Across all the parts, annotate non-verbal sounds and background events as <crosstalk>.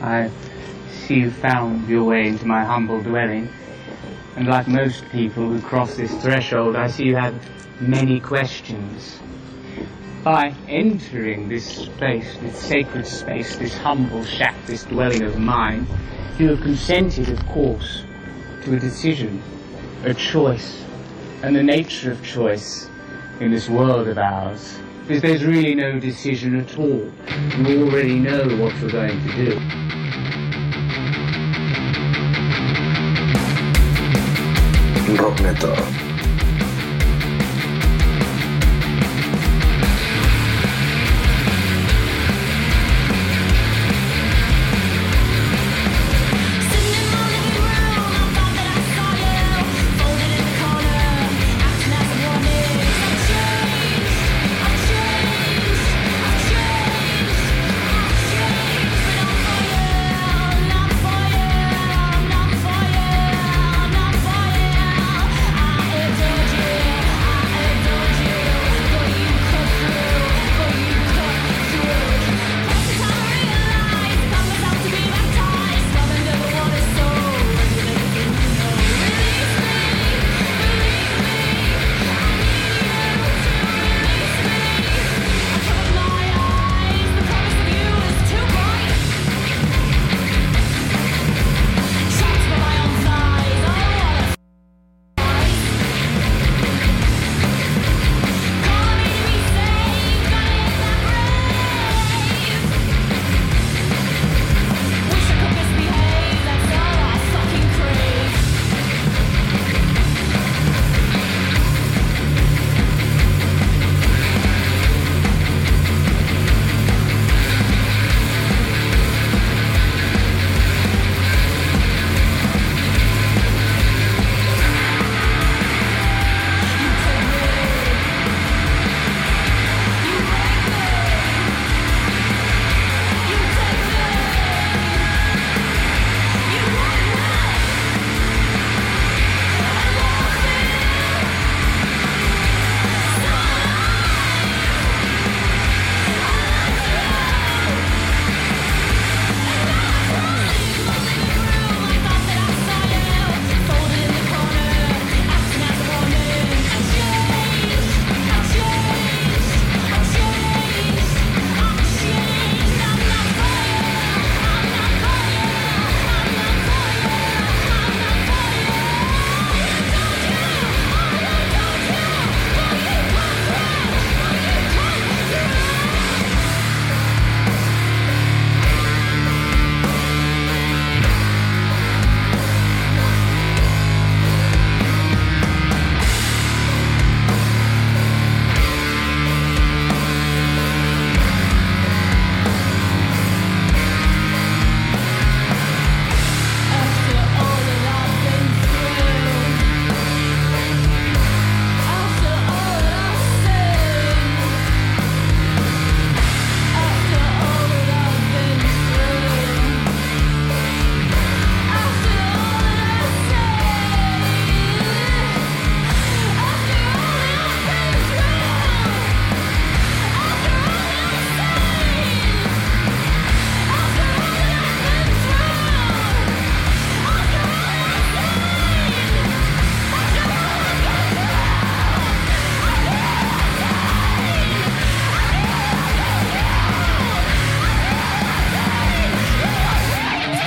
I see you found your way into my humble dwelling. And like most people who cross this threshold, I see you have many questions. By entering this space, this sacred space, this humble shack, this dwelling of mine, you have consented, of course, to a decision, a choice, and the nature of choice in this world of ours. Because there's really no decision at all. You already know what you're going to do. Rockneto.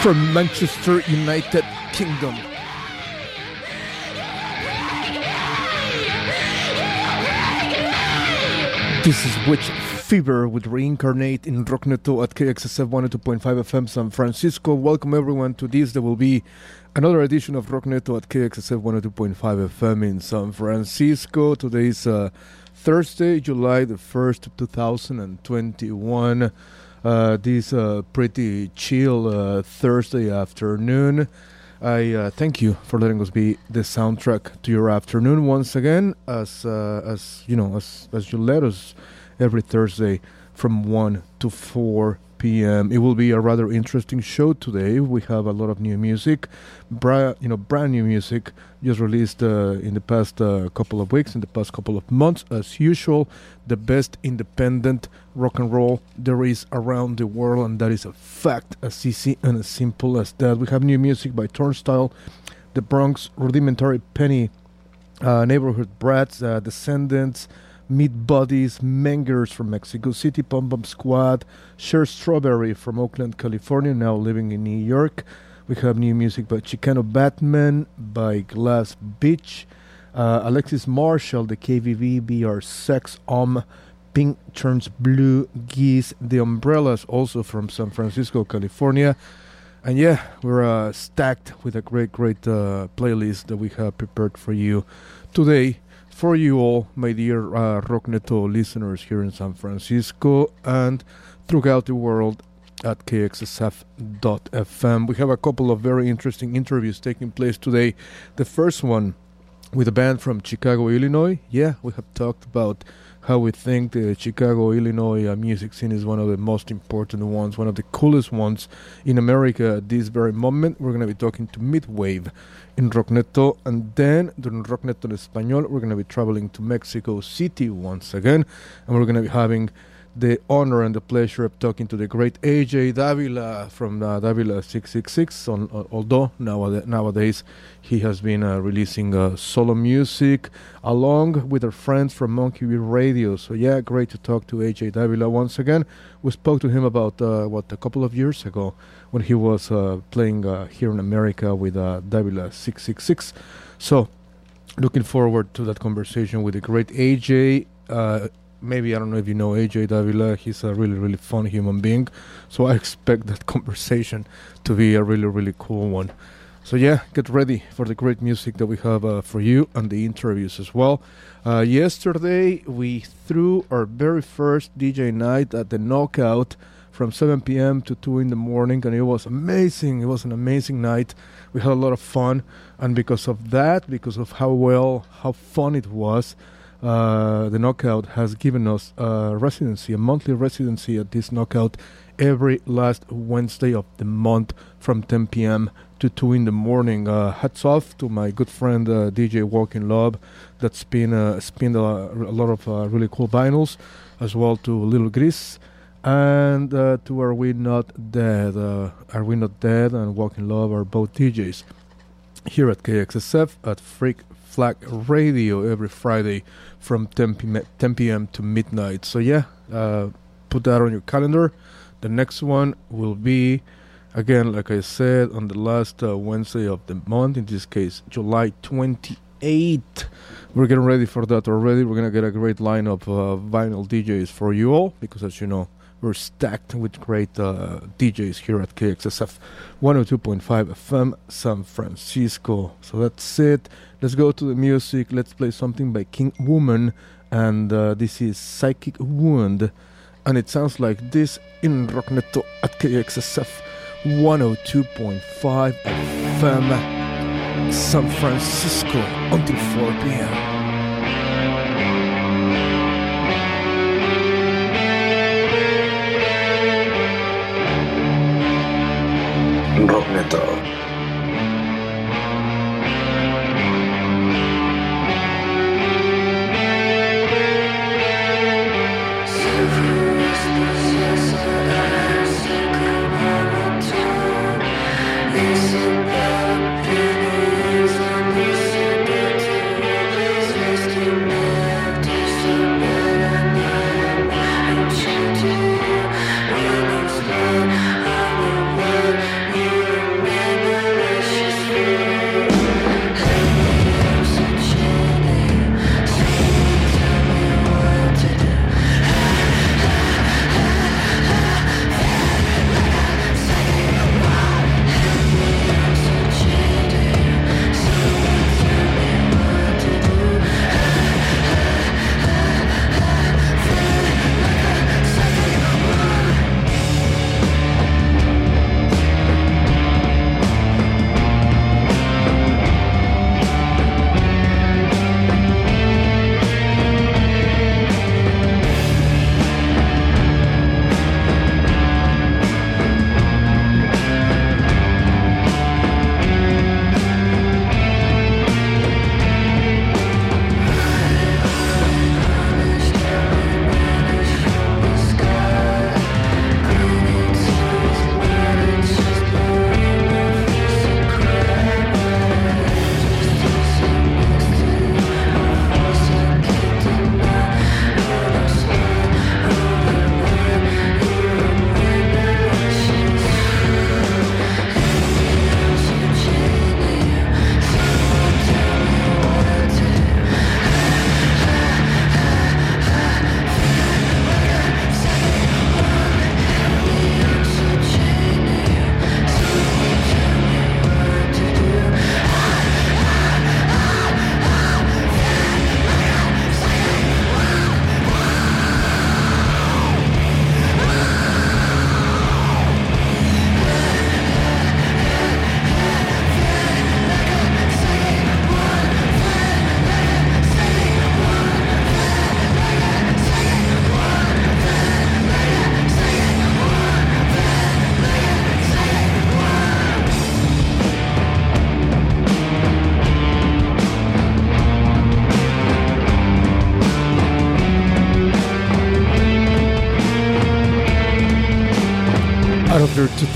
From Manchester United Kingdom. This is Witch Fever with Reincarnate in Rockneto at KXSF 102.5 FM San Francisco. Welcome everyone to this. There will be another edition of Rockneto at KXSF 102.5 FM in San Francisco. Today is uh, Thursday, July the 1st, 2021 uh, this uh, pretty chill uh, Thursday afternoon. I uh, thank you for letting us be the soundtrack to your afternoon once again, as uh, as you know, as as you let us every Thursday from one to four p.m. It will be a rather interesting show today. We have a lot of new music, bra- you know, brand new music just released uh, in the past uh, couple of weeks, in the past couple of months. As usual, the best independent rock and roll there is around the world, and that is a fact, as easy and as simple as that. We have new music by Turnstile, The Bronx, Rudimentary Peni, uh, Neighborhood Brats, uh, Descendants. Meat Buddies, Mengers from Mexico City, Pom Pom Squad, Cher Strawberry from Oakland, California, now living in New York. We have new music by Chicano Batman, by Glass Beach, uh, Alexis Marshall, the KVV, BR Sex Om, Pink Turns Blue, Geese, The Umbrellas, also from San Francisco, California. And yeah, we're uh, stacked with a great, great uh, playlist that we have prepared for you today for you all, my dear uh, Rockneto listeners here in San Francisco and throughout the world at kxsf.fm. We have a couple of very interesting interviews taking place today. The first one with a band from Chicago, Illinois. Yeah, we have talked about how we think the Chicago, Illinois uh, music scene is one of the most important ones, one of the coolest ones in America at this very moment. We're going to be talking to Midwave in Rockneto, and then during Rockneto en Español, we're going to be traveling to Mexico City once again, and we're going to be having the honor and the pleasure of talking to the great AJ Davila from uh, Davila 666. On, uh, although nowadays, nowadays he has been uh, releasing uh, solo music along with our friends from Monkey Beat Radio. So yeah, great to talk to AJ Davila once again. We spoke to him about uh, what a couple of years ago when he was uh, playing here in America with Davila 666. So looking forward to that conversation with the great AJ maybe I don't know if you know AJ Davila. He's a really really fun human being, so I expect that <laughs> conversation to be a really really cool one. So yeah, get ready for the great music that we have uh, for you and the interviews as well. Uh, yesterday we threw our very first DJ night at the Knockout from 7 p.m. to 2 in the morning, and it was amazing. It was an amazing night. We had a lot of fun, and because of that, because of how well, how fun it was, uh, the knockout has given us a residency, a monthly residency at this knockout every last Wednesday of the month from 10 p.m. to 2 in the morning. Uh, hats off to my good friend uh, DJ Walking Love that's been uh, spin a, a, lot of uh, really cool vinyls, as well to Little Grease And uh, to Are We Not Dead? Uh, are We Not Dead and Walking Love are both DJs here at KXSF at Freak Flag Radio every Friday from 10 p.m. 10 p.m. to midnight. So yeah, uh, put that on your calendar. The next one will be, again, like I said, on the last uh, Wednesday of the month. In this case, July 28th. We're getting ready for that already. We're gonna get a great lineup of uh, vinyl DJs for you all because, as you know, we're stacked with great uh, DJs here at KXSF 102.5 FM San Francisco. So that's it. Let's go to the music. Let's play something by King Woman, and uh, this is Psychic Wound, and it sounds like this in Rockneto at KXSF 102.5 FM San Francisco until 4 p.m. Rockneto. their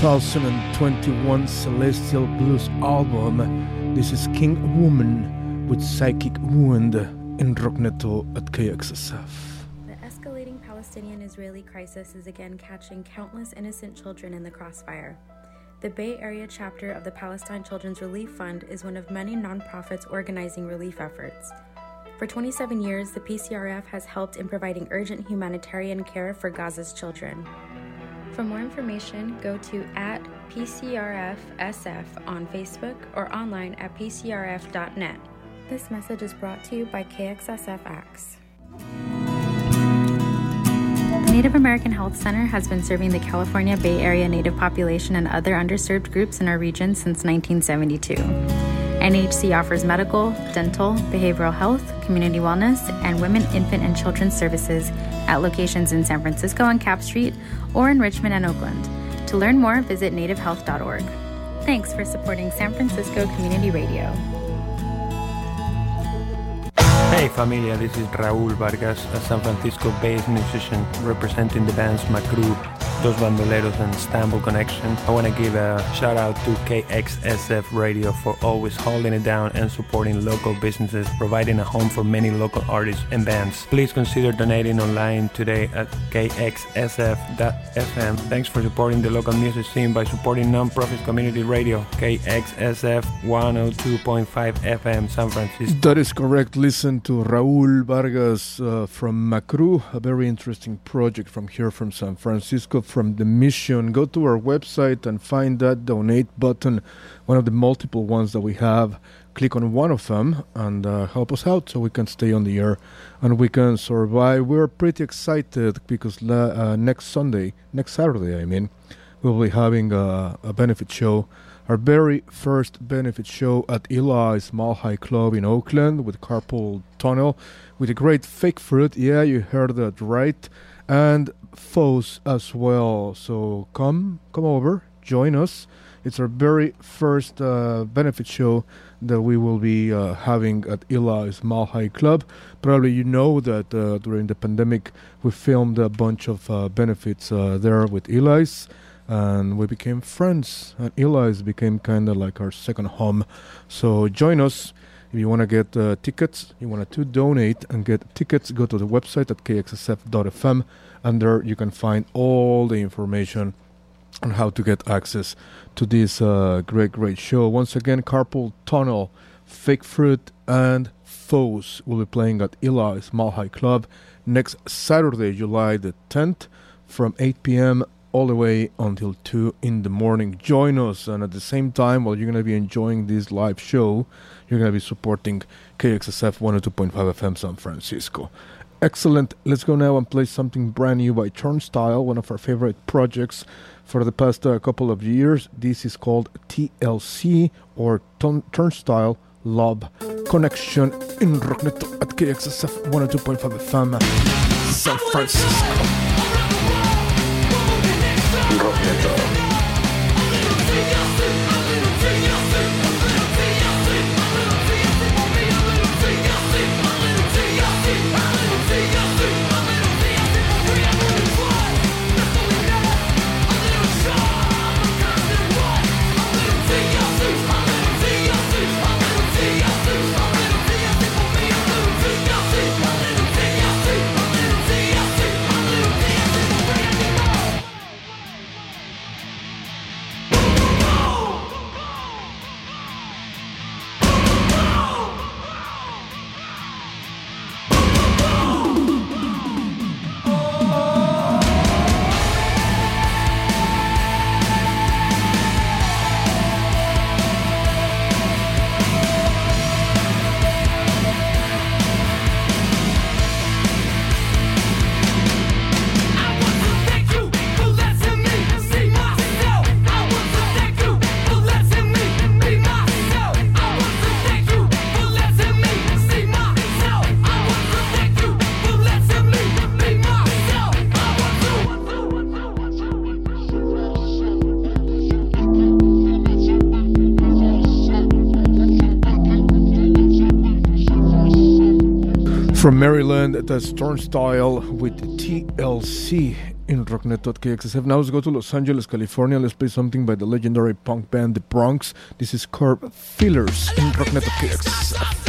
2021 Celestial Blues album. This is King Woman with Psychic Wound in Rockneto at KXSF. The escalating Palestinian Israeli crisis is again catching countless innocent children in the crossfire. The Bay Area chapter of the Palestine Children's Relief Fund is one of many nonprofits organizing relief efforts. For 27 years, the PCRF has helped in providing urgent humanitarian care for Gaza's children. For more information, go to at PCRFSF on Facebook or online at PCRF.net. This message is brought to you by KXSF ACTS. The Native American Health Center has been serving the California Bay Area Native population and other underserved groups in our region since 1972. NHC offers medical, dental, behavioral health, community wellness, and women, infant, and children's services at locations in San Francisco on Capp Street or in Richmond and Oakland. To learn more, visit nativehealth.org. Thanks for supporting San Francisco Community Radio. Hey familia, this is Raúl Vargas, a San Francisco-based musician representing the bands Macru, Dos Bandoleros and Istanbul Connection. I want to give a shout out to KXSF Radio for always holding it down and supporting local businesses, providing a home for many local artists and bands. Please consider donating online today at kxsf.fm. Thanks for supporting the local music scene by supporting non-profit community radio KXSF 102.5 FM San Francisco. That is correct. Listen to Raúl Vargas uh, from Macru, a very interesting project from here from San Francisco from the mission. Go to our website and find that donate button, one of the multiple ones that we have. Click on one of them and uh, help us out so we can stay on the air and we can survive. We're pretty excited because uh, next Sunday, next Saturday, I mean, we'll be having a, a benefit show our very first benefit show at Eli's High Club in Oakland with Carpool Tunnel with a great fake fruit. Yeah, you heard that right. And Foes as well. So come, come over, join us. It's our very first uh, benefit show that we will be uh, having at Eli's High Club. Probably you know that uh, during the pandemic we filmed a bunch of uh, benefits uh, there with Eli's and we became friends. And Eli's became kind of like our second home. So join us. If you want to get uh, tickets, you want to donate and get tickets, go to the website at kxsf.fm, and there you can find all the information on how to get access to this uh, great, great show. Once again, Carpool Tunnel, Fake Fruit, and Foes will be playing at Eli's High Club next Saturday, July the 10th, from 8 p.m all the way until 2 in the morning. Join us, and at the same time, while you're going to be enjoying this live show, you're going to be supporting KXSF 102.5 FM San Francisco. Excellent. Let's go now and play something brand new by Turnstile, one of our favorite projects for the past uh, couple of years. This is called TLC or Turnstile Love Connection in Rocknet at KXSF 102.5 FM San Francisco. Maryland, that's Turnstile with TLC in Rockneto at Now let's go to Los Angeles, California. Let's play something by the legendary punk band The Bronx. This is Curb Feelers in Rockneto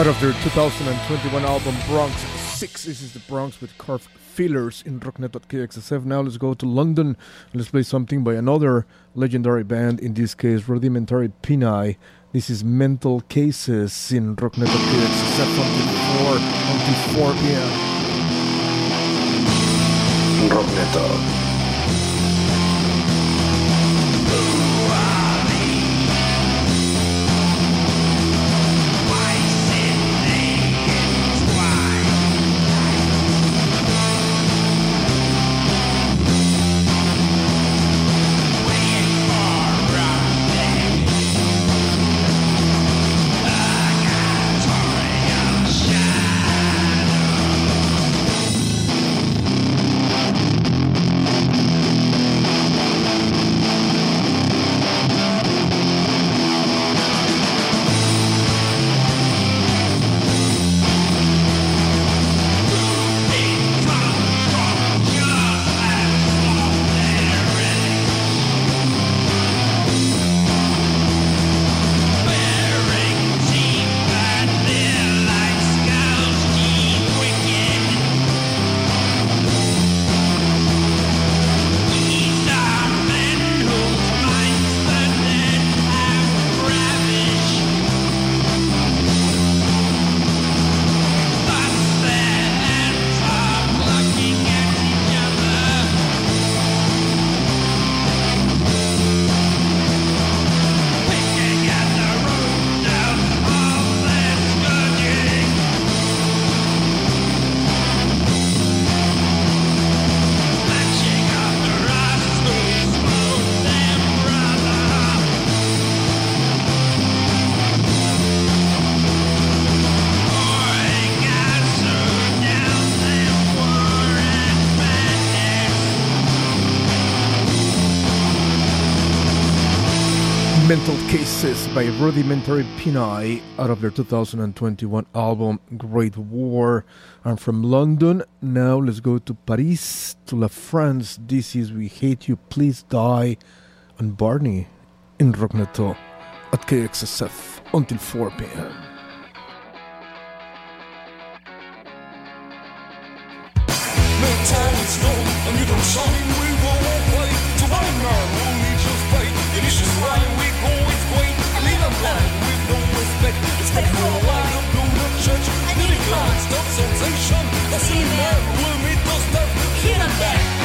Out of their 2021 album Bronx 6, this is the Bronx with Curb Feelers in Rocknet.kxsf. Now let's go to London. Let's play something by another legendary band, in this case, Rudimentary Peni. This is Mental Cases in Rocknet.kxsf until 4, until 4 p.m. Rockneto. Rudimentary Peni out of their 2021 album Great War. I'm from London. Now let's go to Paris, to La France. This is We Hate You, Please Die, and Barney in Rockneto at KXSF until 4 p.m. and you don't we all play. It is just right respect. Respect for a while, go to church, then decline. Stop sensation, that's in man will meet those stuff. Here and back.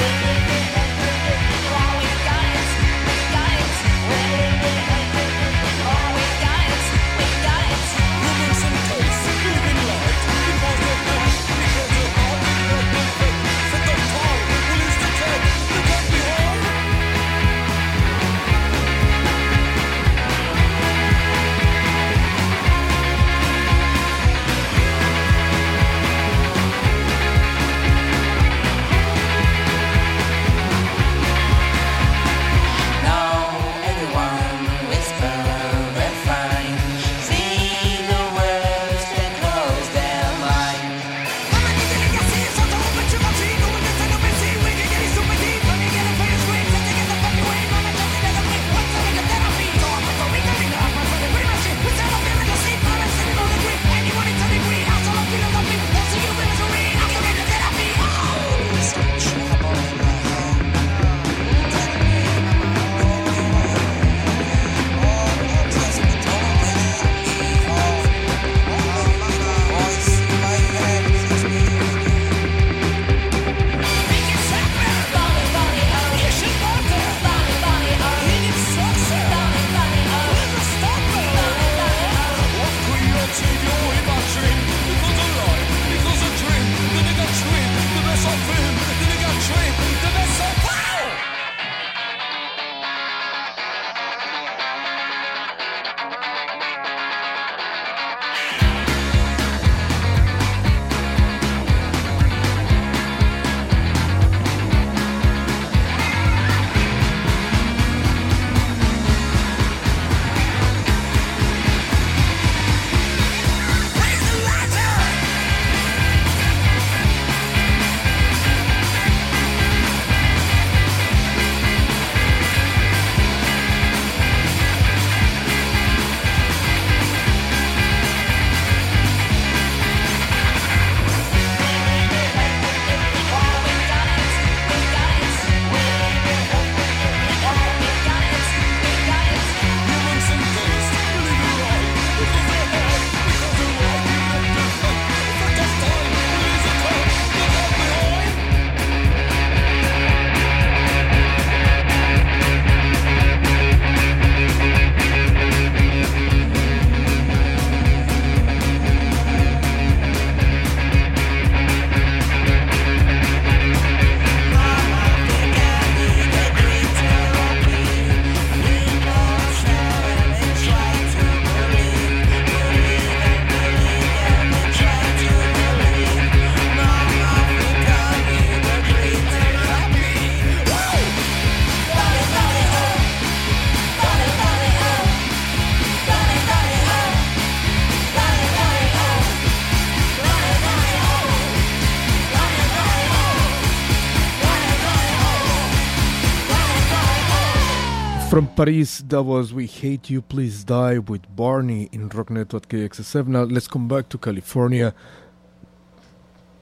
From Paris, that was We Hate You, Please Die with Barney in Rocknet at KXSF. Now let's come back to California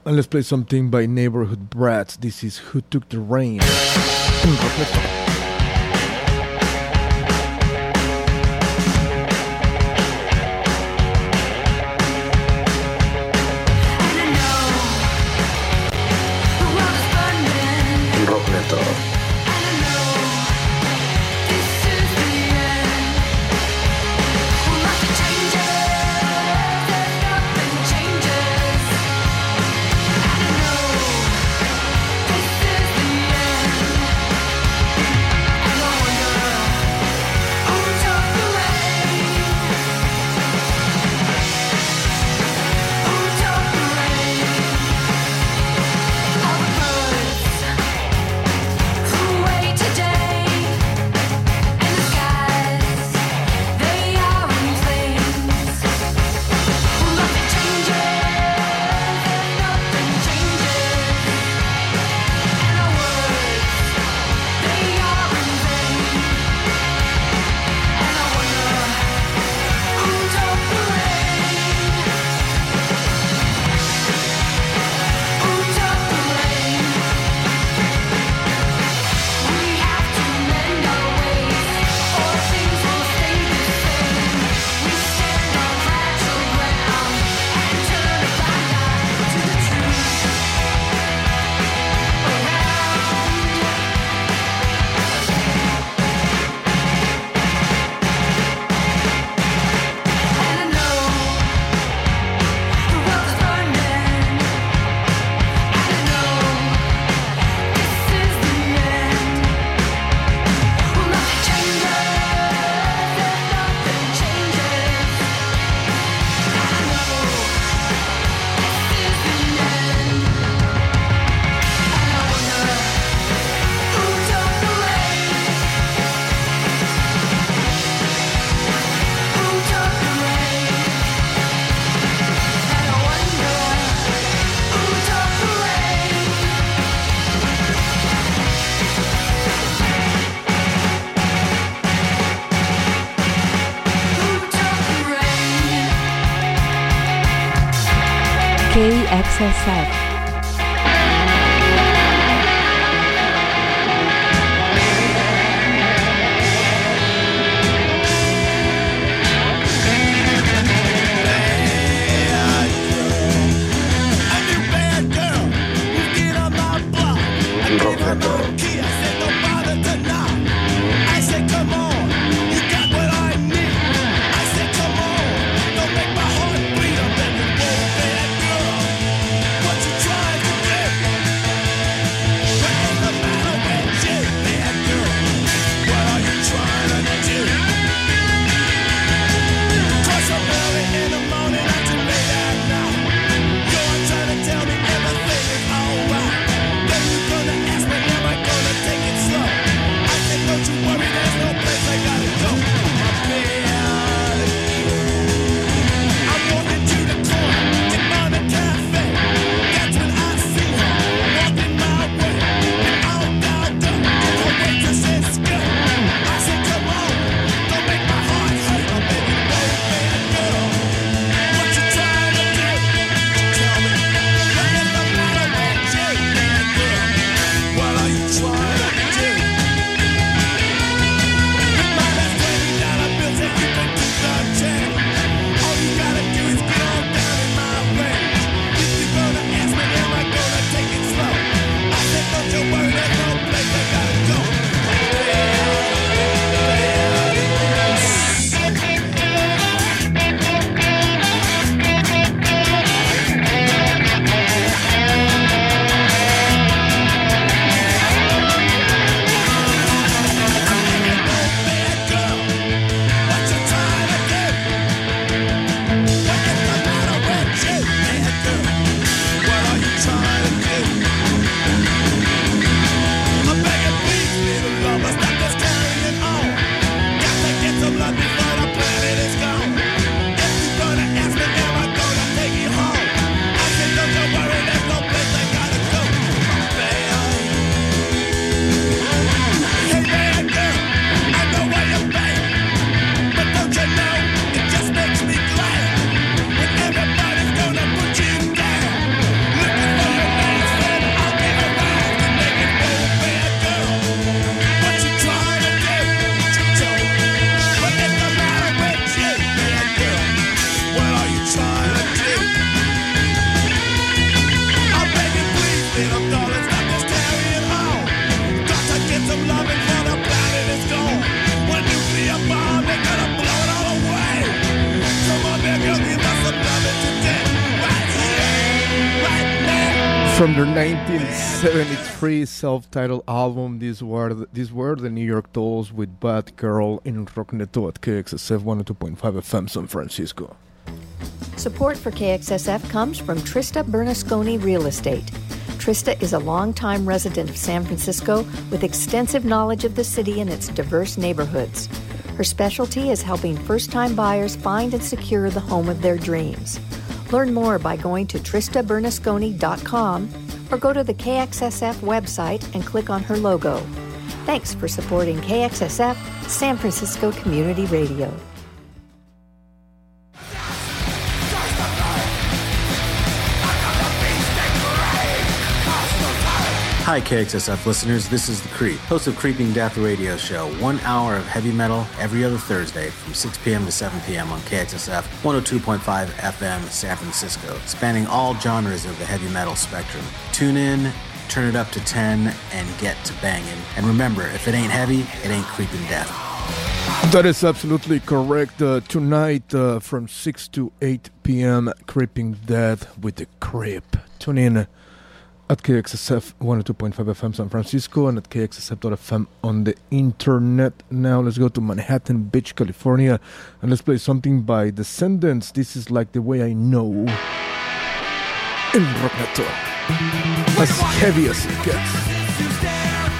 and let's play something by Neighborhood Brats. This is Who Took the Rain 1973 self-titled album, these were the, these were the New York Dolls with Bad Girl in Rockneto at KXSF 102.5 FM San Francisco. Support for KXSF comes from Trista Bernasconi Real Estate. Trista is a longtime resident of San Francisco with extensive knowledge of the city and its diverse neighborhoods. Her specialty is helping first time buyers find and secure the home of their dreams. Learn more by going to TristaBernasconi.com or go to the KXSF website and click on her logo. Thanks for supporting KXSF San Francisco Community Radio. Hi, KXSF listeners. This is The Creep, host of Creeping Death Radio Show. One hour of heavy metal every other Thursday from 6 p.m. to 7 p.m. on KXSF 102.5 FM San Francisco, spanning all genres of the heavy metal spectrum. Tune in, turn it up to 10, and get to banging. And remember, if it ain't heavy, it ain't creeping death. That is absolutely correct. Uh, tonight uh, from 6 to 8 p.m., Creeping Death with the Creep. Tune in at KXSF 102.5 FM San Francisco and at KXSF.FM on the internet. Now let's go to Manhattan Beach, California, and let's play something by Descendents. This is like the way I know in rock Rockneto. As heavy as it gets.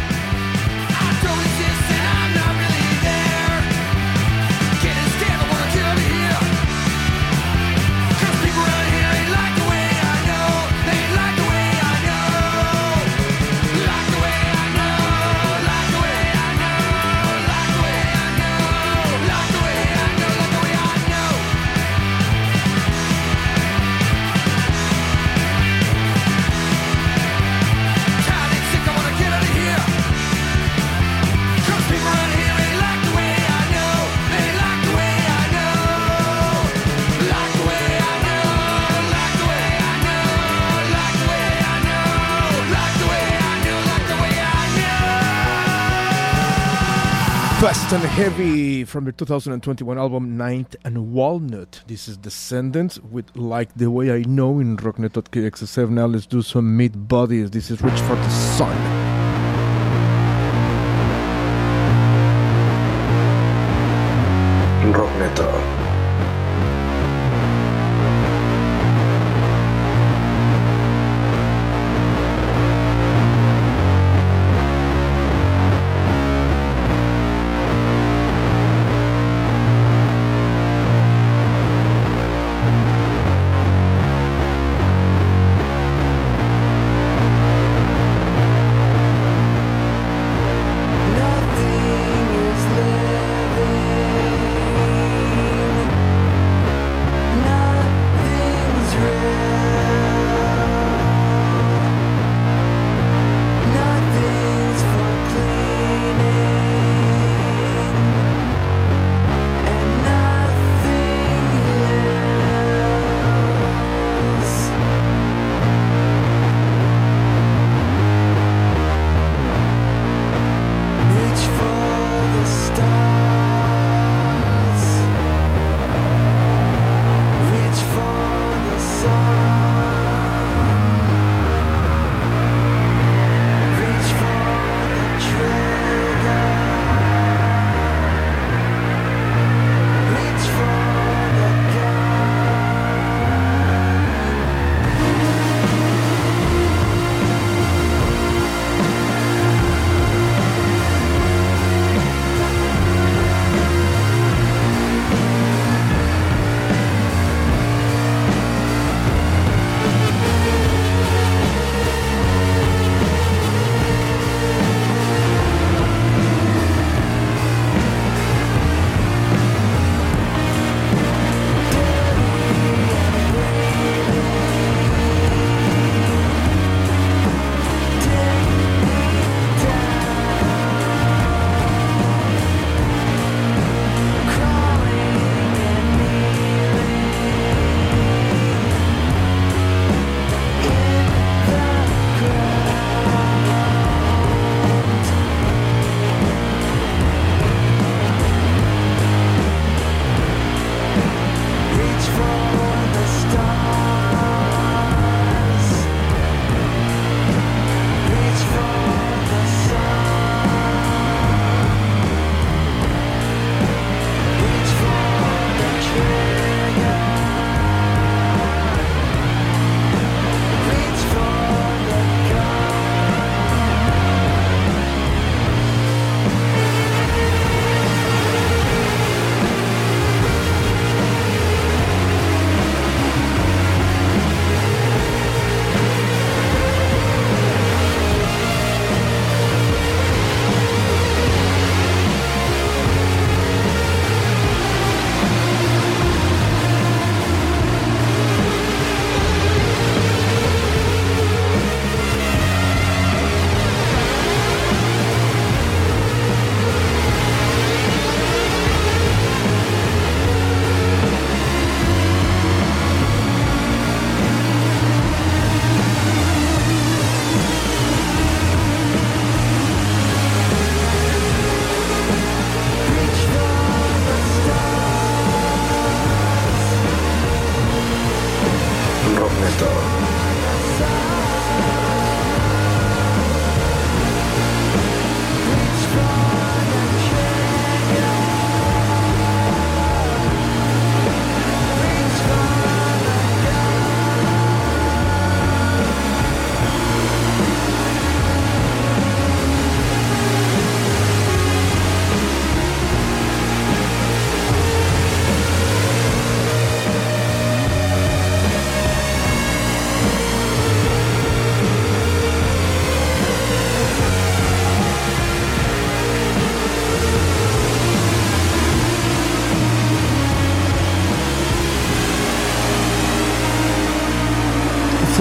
Fast and Heavy from the 2021 album Ninth and Walnut. This is Descendents with Like the Way I Know in Rocknet.kxsf. Now let's do some Meat Bodies. This is Reach for the Sun.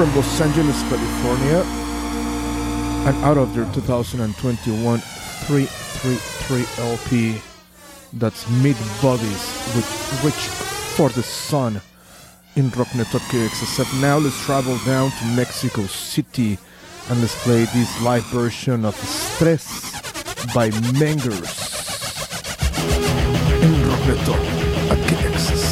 From Los Angeles, California, and out of their 2021 333 LP, that's Meat Bodies with Reach for the Sun in Rocknet.kxsf. Now let's travel down to Mexico City and let's play this live version of Stress by Mengers. in Rockneto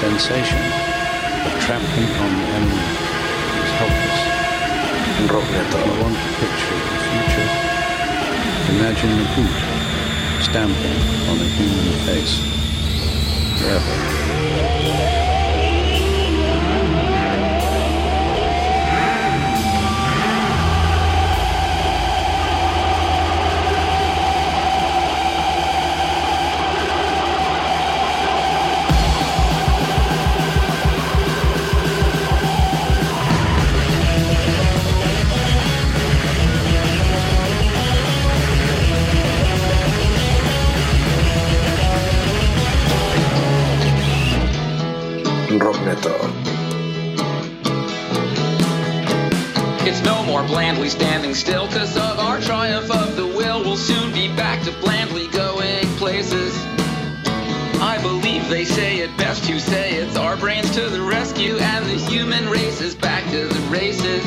sensation of trampling on the enemy is helpless. If you want to picture the future, imagine the boot stamping on a human face. Forever. Standing still, cause of our triumph of the will, we'll soon be back to blandly going places. I believe they say it best who say it's our brains to the rescue, and the human race is back to the races.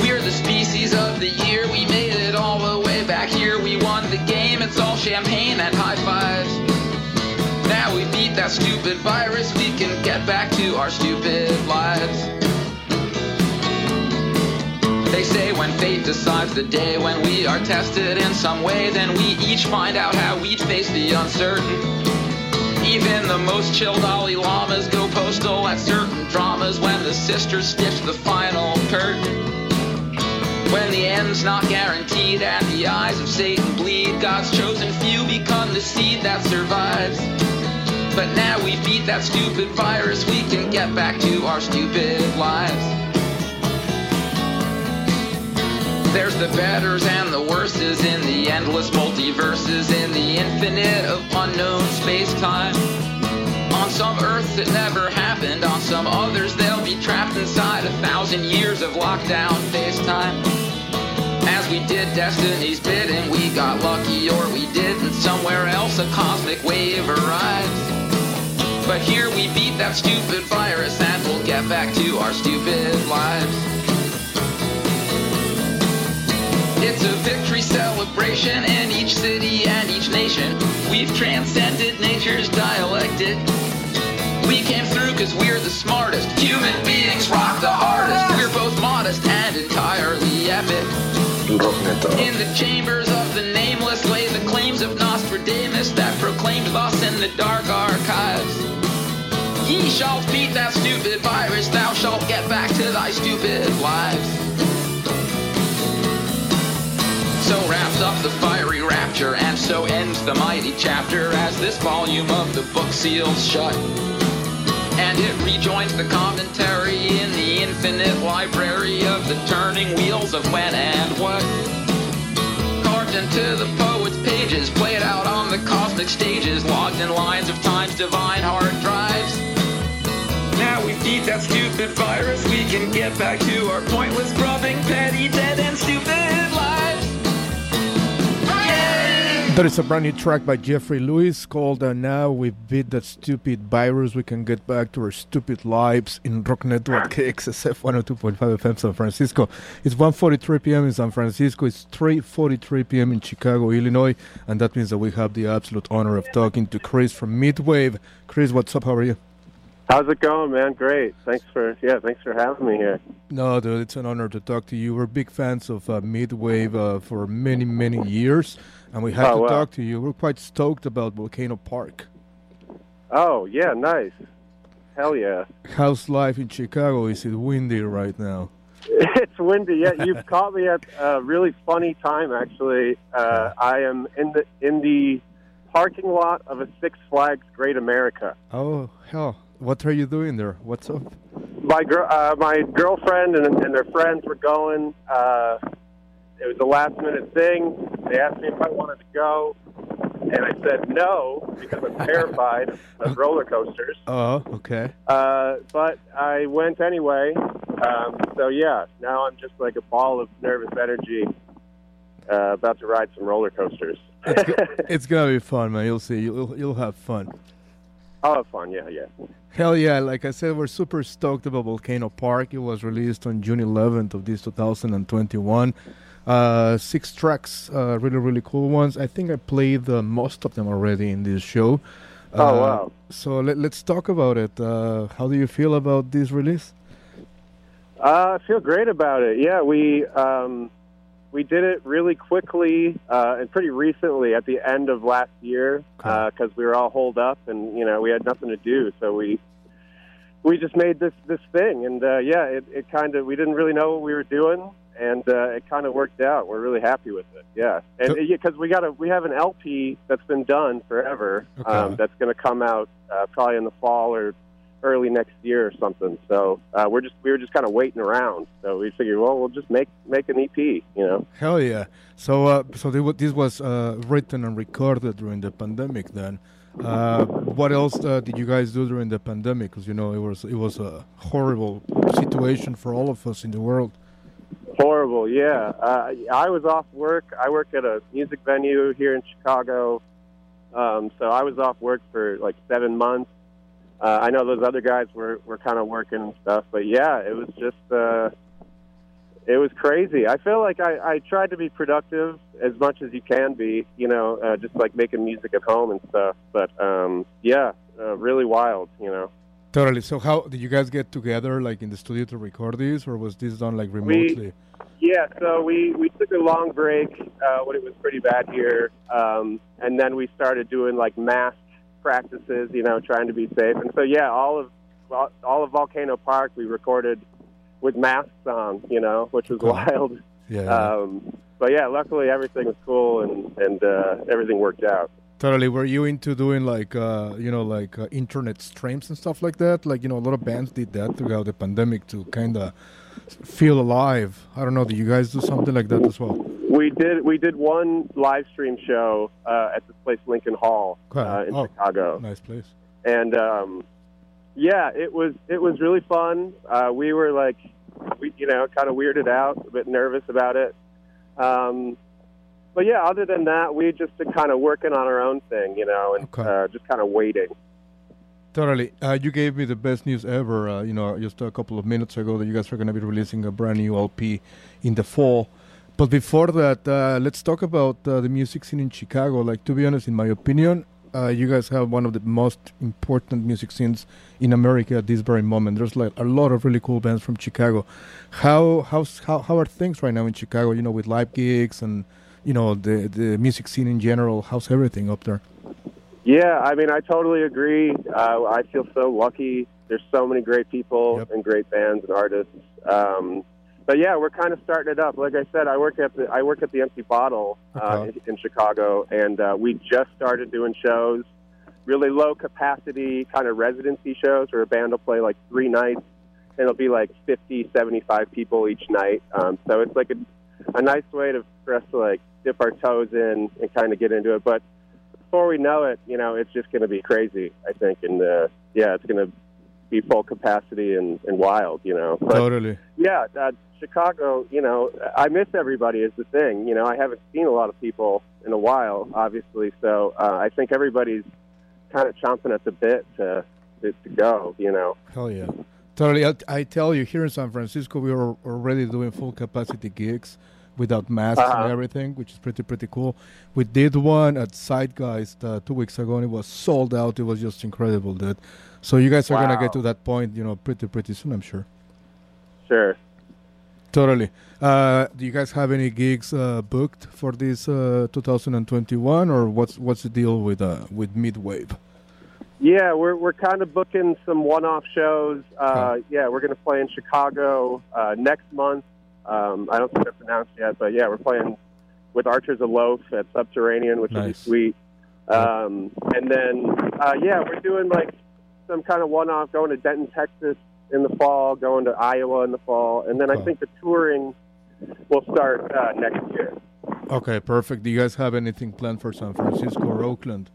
We're the species of the year, we made it all the way back here, we won the game, it's all champagne and high fives. Now we beat that stupid virus, we can get back to our stupid lives. Fate decides the day when we are tested in some way, then we each find out how we'd face the uncertain. Even the most chill Dalai Lamas go postal at certain dramas when the sisters stitch the final curtain. When the end's not guaranteed and the eyes of Satan bleed, God's chosen few become the seed that survives. But now we beat that stupid virus, we can get back to our stupid lives. There's the betters and the worses in the endless multiverses, in the infinite of unknown space-time. On some Earths it never happened, on some others they'll be trapped inside a thousand years of lockdown FaceTime. As we did destiny's bidding, we got lucky or we didn't. Somewhere else a cosmic wave arrives. But here we beat that stupid virus and we'll get back to our stupid lives. A victory celebration in each city and each nation. We've transcended nature's dialectic. We came through cause we're the smartest. Human beings rock the hardest. We're both modest and entirely epic. In the chambers of the nameless lay the claims of Nostradamus that proclaimed us in the dark archives. Ye shall beat that stupid virus, thou shalt get back to thy stupid lives. So wraps up the fiery rapture, and so ends the mighty chapter as this volume of the book seals shut. And it rejoins the commentary in the infinite library of the turning wheels of when and what. Carved into the poet's pages, played out on the cosmic stages, logged in lines of time's divine hard drives. Now we beat that stupid virus, we can get back to our pointless, grubbing, petty, dead, and stupid lives. That is a brand new track by Jeffrey Lewis called uh, Now We Beat That Stupid Virus. We can get back to our stupid lives in Rock Network KXSF 102.5 FM San Francisco. It's 1.43 p.m. in San Francisco. It's 3.43 p.m. in Chicago, Illinois. And that means that we have the absolute honor of talking to Chris from Midwave. Chris, what's up? How are you? How's it going, man? Great. Thanks for yeah, thanks for having me here. No, dude, it's an honor to talk to you. We're big fans of uh, Midwave uh, for many, many years, and we had Oh, to wow. talk to you. We're quite stoked about Volcano Park. Oh yeah, nice. Hell yeah. How's life in Chicago? Is it windy right now? <laughs> It's windy. Yeah, you've <laughs> caught me at a really funny time. Actually, uh, I am in the in the parking lot of a Six Flags Great America. Oh hell! What are you doing there? What's up? My girl, uh, my girlfriend and, and their friends were going. Uh, it was a last minute thing. They asked me if I wanted to go, and I said no because I'm terrified <laughs> of roller coasters. Oh, okay. Uh, but I went anyway. Um, so yeah, now I'm just like a ball of nervous energy, uh, about to ride some roller coasters. <laughs> It's gonna be fun, man. You'll see. You'll you'll have fun. I'll have fun. Yeah, yeah. Hell yeah! Like I said, we're super stoked about Volcano Park. It was released on June 11th of this 2021. Uh, six tracks, uh, really really cool ones. I think I played uh, most of them already in this show. Oh, Uh, wow. So let, let's talk about it. Uh, how do you feel about this release? Uh, I feel great about it. Yeah, we um, we did it really quickly uh, and pretty recently at the end of last year because we were all holed up and you know we had nothing to do, so we we just made this this thing and uh, yeah, it, it kind of we didn't really know what we were doing and uh, it kind of worked out. We're really happy with it. Yeah, and because we got a we have an LP that's been done forever Okay. um, that's going to come out uh, probably in the fall or early next year or something. So uh, we're just we were just kind of waiting around. So we figured, well, we'll just make make an EP, you know. Hell yeah! So, uh, so they, this was uh, written and recorded during the pandemic. Then, uh, what else uh, did you guys do during the pandemic? Because you know it was it was a horrible situation for all of us in the world. Horrible, yeah. Uh, I was off work. I work at a music venue here in Chicago, um, so I was off work for like seven months. Uh, I know those other guys were were kind of working and stuff, but yeah, it was just uh, it was crazy. I feel like I, I tried to be productive as much as you can be, you know, uh, just like making music at home and stuff. But um, yeah, uh, really wild, you know. Totally. So, how did you guys get together, like in the studio, to record this, or was this done like remotely? Yeah, so we, we took a long break uh, when it was pretty bad here, um, and then we started doing like mask practices, you know, trying to be safe. And so yeah, all of all of Volcano Park we recorded with masks on, you know, which was wild. Yeah. Um, but yeah, luckily everything was cool and and uh, everything worked out. Totally. Were you into doing like uh, you know like uh, internet streams and stuff like that? Like you know a lot of bands did that throughout the pandemic to kind of feel alive. I don't know. Do you guys do something like that as well? We did we did one live stream show uh, at this place Lincoln Hall uh, in Oh, Chicago. Nice place. and um, yeah, it was it was really fun. Uh, we were like, we you know, kind of weirded out, a bit nervous about it. Um, but yeah, other than that, we just been kind of working on our own thing, you know, and uh, just kind of waiting. Totally. Uh, you gave me the best news ever. Uh, you know, just a couple of minutes ago that you guys are going to be releasing a brand new LP in the fall. But before that, uh, let's talk about uh, the music scene in Chicago. Like to be honest, in my opinion, uh, you guys have one of the most important music scenes in America at this very moment. There's like a lot of really cool bands from Chicago. How how's, how how are things right now in Chicago? You know, with live gigs and you know the the music scene in general. How's everything up there? Yeah, I mean, I totally agree. Uh, I feel so lucky. There's so many great people and great bands and artists. Um, but yeah, we're kind of starting it up. Like I said, I work at the I work at the Empty Bottle uh, Okay. in, in Chicago, and uh, we just started doing shows, really low capacity kind of residency shows where a band will play like three nights, and it'll be like 50, 75 people each night. Um, so it's like a, a nice way to for us to like dip our toes in and kind of get into it. But before we know it, you know, it's just going to be crazy. I think, and uh, yeah, it's going to be full capacity and, and wild. You know, but, Totally. yeah, uh, Chicago. You know, I miss everybody is the thing. You know, I haven't seen a lot of people in a while, obviously. So uh, I think everybody's kind of chomping at the bit to to, to go. You know. Hell yeah. Totally. I, I tell you, here in San Francisco, we are already doing full capacity gigs without masks Uh-huh. and everything, which is pretty, pretty cool. We did one at Zeitgeist uh, two weeks ago, and it was sold out. It was just incredible, dude. So you guys are going to get to that point, you know, pretty, pretty soon, I'm sure. Sure. Totally. Uh, do you guys have any gigs uh, booked for this uh, 2021, or what's what's the deal with uh, with Midwave? Yeah, we're we're kind of booking some one-off shows. Uh, yeah, we're going to play in Chicago uh, next month. Um, I don't think that's announced yet, but yeah, we're playing with Archers of Loaf at Subterranean, which will be sweet. Um, and then uh, yeah, we're doing like some kind of one-off, going to Denton, Texas in the fall, going to Iowa in the fall, and then I think the touring will start uh, next year. Okay, perfect. Do you guys have anything planned for San Francisco or Oakland?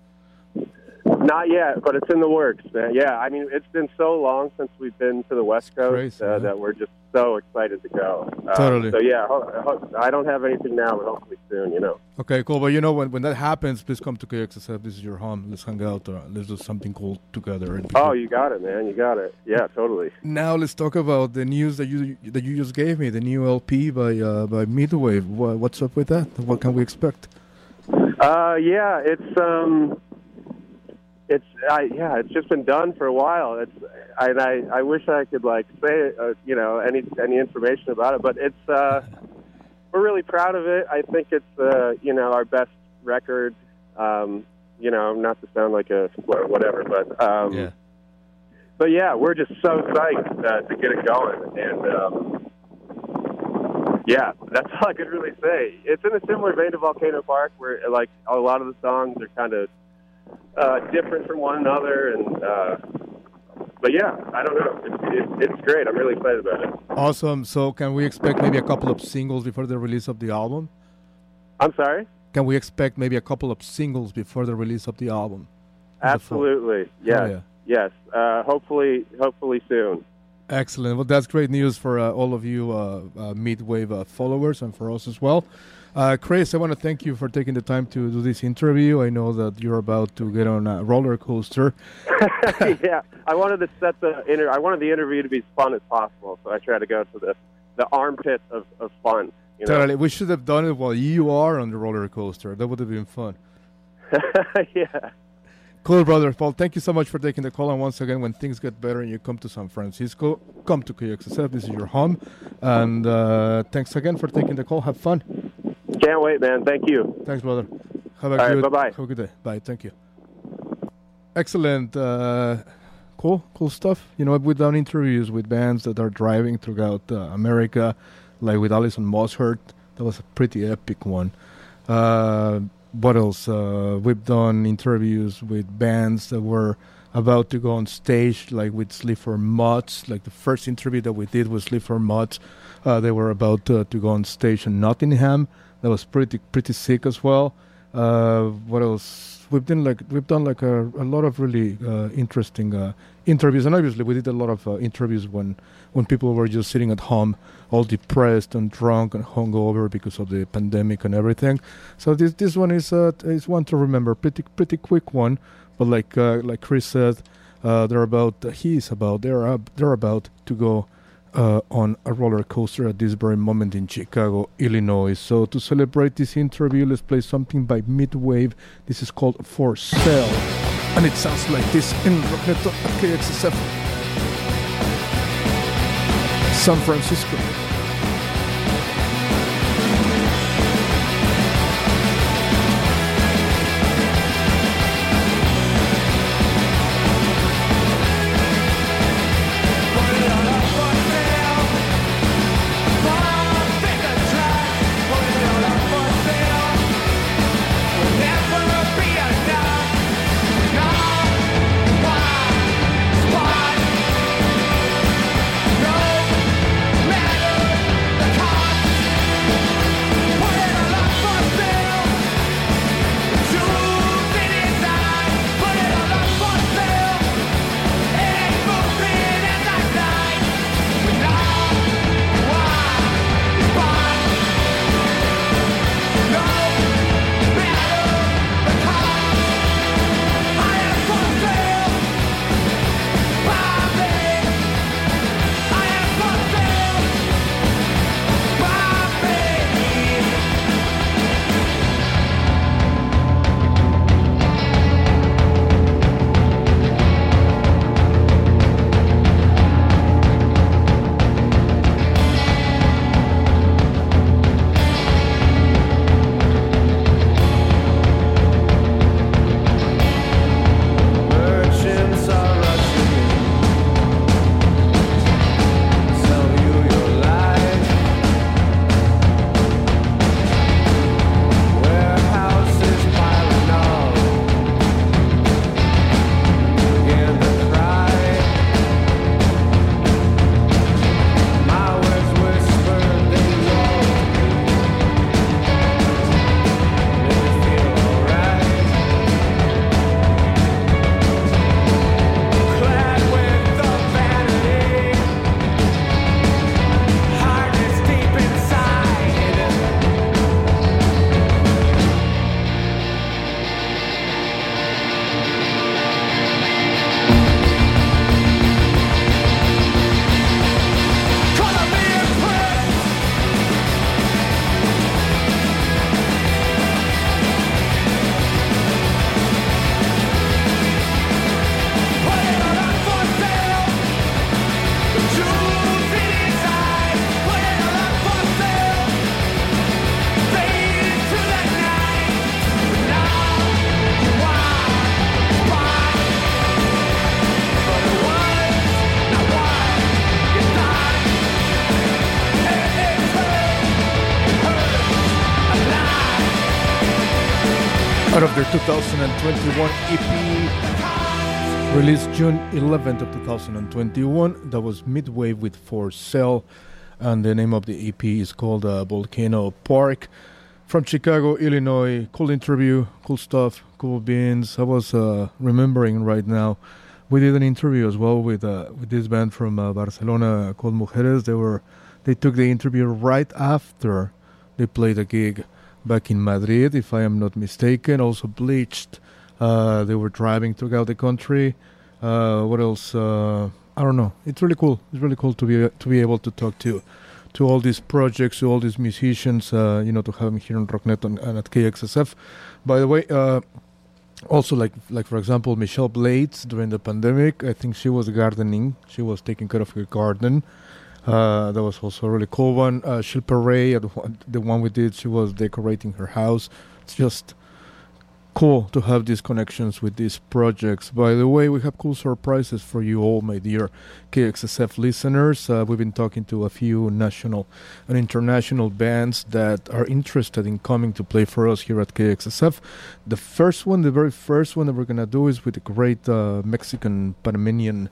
Not yet, but it's in the works, man. Yeah, I mean, it's been so long since we've been to the West Coast crazy, uh, that we're just so excited to go. Uh, Totally. So yeah, ho- ho- I don't have anything now, but hopefully soon. You know. Okay, cool. But you know, when, when that happens, please come to KXSF. This is your home. Let's hang out. Or let's do something cool together. Oh, you got it, man. You got it. Yeah, totally. Now let's talk about the news that you that you just gave me. The new LP by uh, by Midwave. Wha- What's up with that? What can we expect? Uh, yeah, it's um, it's I yeah, it's just been done for a while. It's and I I wish I could like say uh, you know any any information about it, but it's uh, we're really proud of it. I think it's uh, you know our best record. Um, you know, not to sound like a whatever, but um, Yeah. but yeah, we're just so psyched uh, to get it going, and um, yeah, that's <laughs> all I could really say. It's in a similar vein to Volcano Park, where like a lot of the songs are kind of uh, different from one another, and uh, but yeah, I don't know. It's, it's, it's great. I'm really excited about it. Awesome. So can we expect maybe a couple of singles before the release of the album? I'm sorry. Can we expect maybe a couple of singles before the release of the album? Absolutely. Yes. Hell yeah. Yes. Uh, hopefully, hopefully soon. Excellent. Well, that's great news for uh, all of you uh, uh, Midwave uh, followers and for us as well. Uh, Chris, I want to thank you for taking the time to do this interview. I know that you're about to get on a roller coaster. <laughs> <laughs> yeah, I wanted to set the inter- I wanted the interview to be as fun as possible, so I tried to go to the the armpit of, of fun. You know? Totally. We should have done it while you are on the roller coaster. That would have been fun. <laughs> yeah. Cool, brother. Well, thank you so much for taking the call. And once again, when things get better and you come to San Francisco, come to KXSF. This is your home. And uh, thanks again for taking the call. Have fun. Can't wait, man. Thank you. Thanks, brother. Have a All right, good. bye-bye. Have a good day. Bye. Thank you. Excellent. Uh, cool. Cool stuff. You know, we've done interviews with bands that are driving throughout uh, America, like with Alison Mosshart. That was a pretty epic one. Uh, what else? Uh, we've done interviews with bands that were about to go on stage, like with Sleaford Mods. Like the first interview that we did with Sleaford Mods, uh, they were about uh, to go on stage in Nottingham. That was pretty pretty sick as well. Uh, what else? We've done like we've done like a, a lot of really uh, interesting uh, interviews, and obviously we did a lot of uh, interviews when when people were just sitting at home, all depressed and drunk and hungover because of the pandemic and everything. So this this one is uh, is one to remember, pretty pretty quick one, but like uh, like Chris said, they're about he's about they're they're about to go uh, on a roller coaster at this very moment in Chicago, Illinois. So to celebrate this interview, let's play something by Midwave. This is called For Sale, and it sounds like this in Rockneto KXSF, San Francisco. Their 2021 EP released June 11th of 2021 that was Midwave with For Sale and the name of the EP is called uh, Volcano Park from Chicago, Illinois. Cool interview, cool stuff, cool beans. I was uh, remembering right now we did an interview as well with uh, with this band from uh, Barcelona called Mujeres. They were they took the interview right after they played a gig back in Madrid, if I am not mistaken. Also Bleached. Uh, they were driving throughout the country. Uh, what else? Uh, I don't know. It's really cool. It's really cool to be to be able to talk to to all these projects, to all these musicians. Uh, you know, to have them here on Rocknet and, and at KXSF. By the way, uh, also like like for example, Michelle Blades during the pandemic. I think she was gardening. She was taking care of her garden. Uh, that was also a really cool one. Uh, Shilpa Ray, uh, the one we did, she was decorating her house. It's just cool to have these connections with these projects. By the way, we have cool surprises for you all, my dear KXSF listeners. Uh, we've been talking to a few national and international bands that are interested in coming to play for us here at KXSF. The first one, the very first one that we're going to do is with the great uh, Mexican Panamanian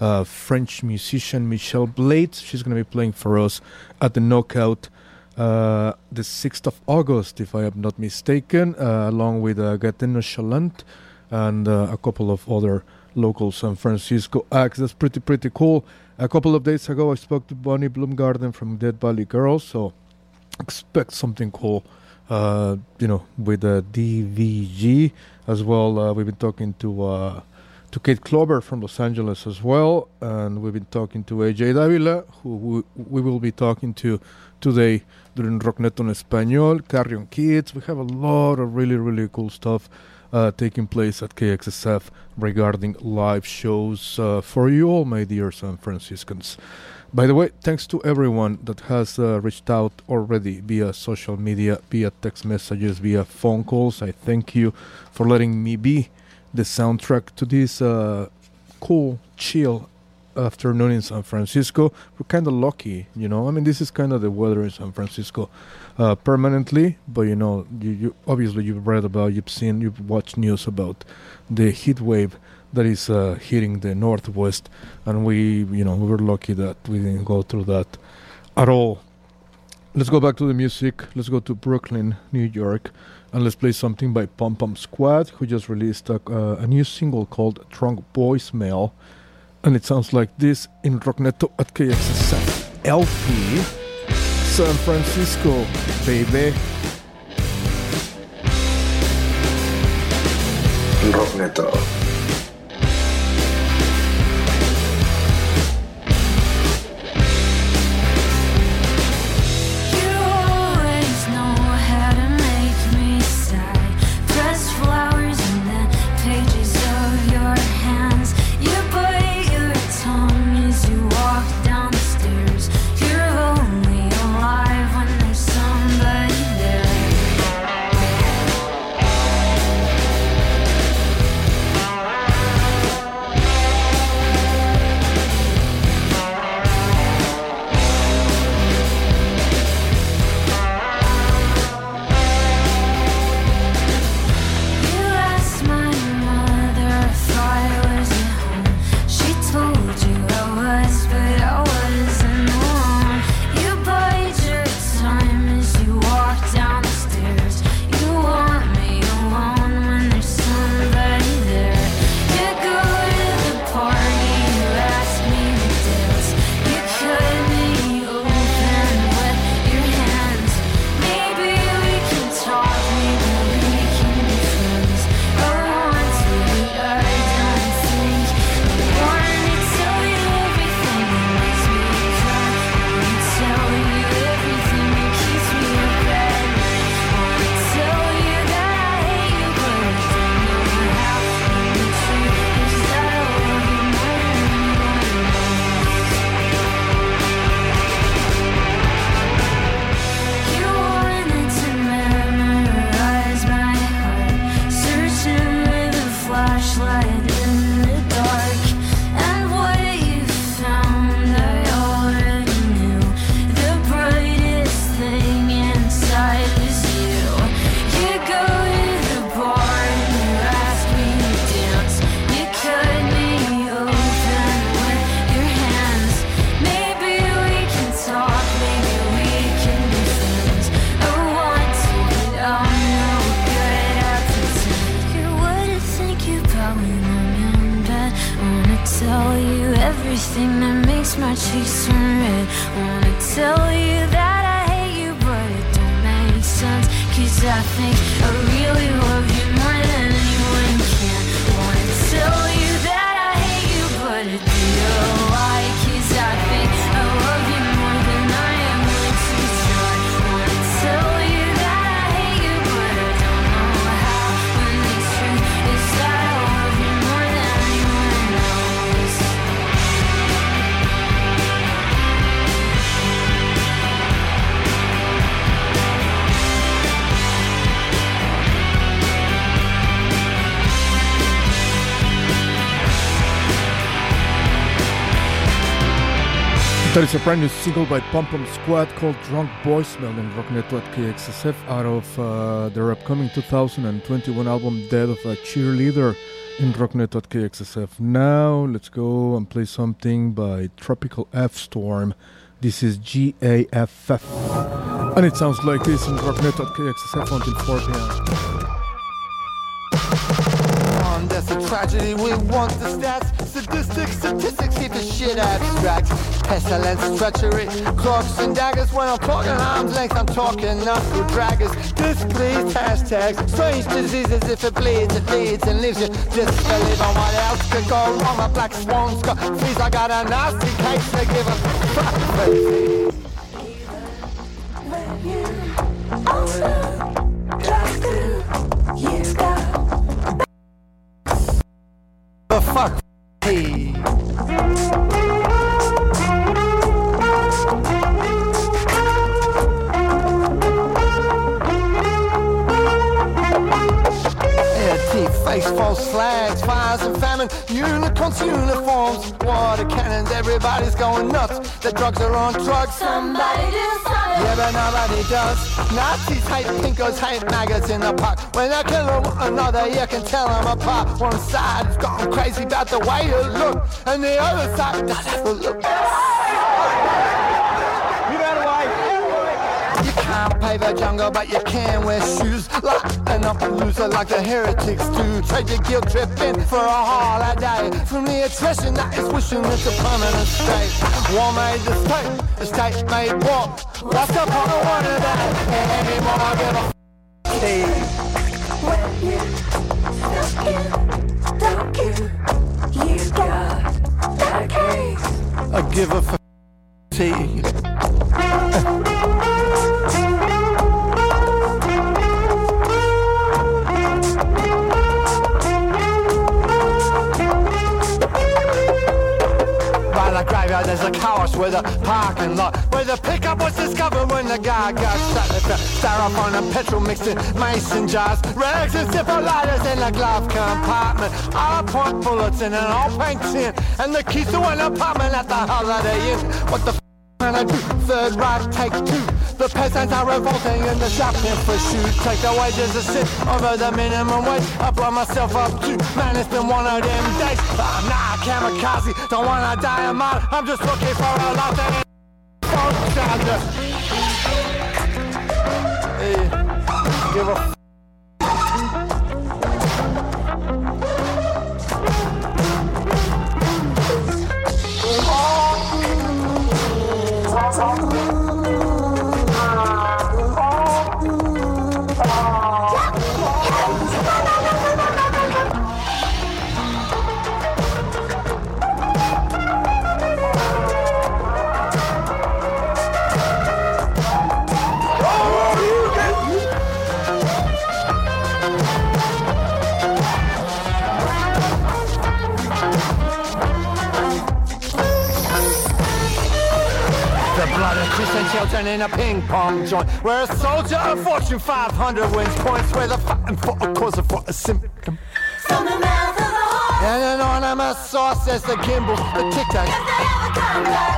uh, French musician Michelle Blades. She's going to be playing for us at the Knockout uh, the 6th of August, if I am not mistaken, uh, along with uh, Gateno Chalant and uh, a couple of other local San Francisco acts. That's pretty, pretty cool. A couple of days ago, I spoke to Bonnie Bloomgarden from Death Valley Girls, so expect something cool. Uh, you know, with the DVG as well. Uh, we've been talking to uh, to Kate Clover from Los Angeles as well, and we've been talking to AJ Davila, who we, will be talking to today during Rocknet en Español, Carrion Kids. We have a lot of really, really cool stuff uh, taking place at KXSF regarding live shows uh, for you all, my dear San Franciscans. By the way, thanks to everyone that has uh, reached out already via social media, via text messages, via phone calls. I thank you for letting me be the soundtrack to this uh, cool, chill afternoon in San Francisco. We're kind of lucky, you know. I mean, this is kind of the weather in San Francisco uh, permanently, but you know, you, you obviously you've read about, you've seen, you've watched news about the heat wave that is uh, hitting the northwest, and we, you know, we were lucky that we didn't go through that at all. Let's go back to the music. Let's go to Brooklyn, New York, and let's play something by Pom Pom Squad, who just released a, uh, a new single called Drunk Voicemail and it sounds like this in Rockneto at KXSF LP San Francisco, baby. Rockneto. Is a brand new single by Pom Pom Squad called Drunk Voicemail in Rockneto at KXSF out of uh, their upcoming 2021 album Death of a Cheerleader in Rockneto at KXSF. Now let's go and play something by Tropical F Storm. This is GAFF. And it sounds like this in Rockneto at KXSF until 4 p.m. That's a tragedy. We want the stats. Statistics, statistics keep the shit abstract. Pestilence, treachery, clocks and daggers. When I'm talking arms length, I'm talking knuckle draggers. Displeased hashtags. Strange diseases. If it bleeds, it bleeds and leaves you disbelief on what else could go wrong. My black swan's got fees. I got a nasty case to give a fuck. baby. Fuck? Face, false flags, fires and famine, unicorns, uniforms, water cannons, everybody's going nuts. The drugs are on drugs. Somebody do something. Yeah, but nobody does. Nazis hate pinkos, hate maggots in the park. When they kill one another, you can tell them apart. One side has gone crazy about the way you look, and the other side does have a look. You can't pave a jungle, but you can wear shoes. Lighten up a loser like the heretics do. Your guilt trip in for a holiday. From the attrition that is wishing it's a permanent state. War made the state, the state made war. What's the point of one of that anymore? Give a f- hey. I give a f- tea. There's chorus with a parking lot Where the pickup was discovered when the guy got shot. At the styrofoam and petrol mixed in mason jars Rags and zipper lighters in the glove compartment. All point bullets in an old pink tin And the keys to an apartment at the Holiday Inn. What the can I do? Third right, take two the peasants are revolting in the shopping for shoes. Take the wages a sit over the minimum wage. I blow myself up too. Man, it's been one of them days. I'm not a kamikaze, don't wanna die a mile. I'm just looking for a lot that ain't folk charger. Hey, give a Christian in a ping pong joint Where a soldier of Fortune 500 wins points Where the fighting for a cause or for a symptom From the mouth of the horse. An anonymous source says the gimbal, the tic-tac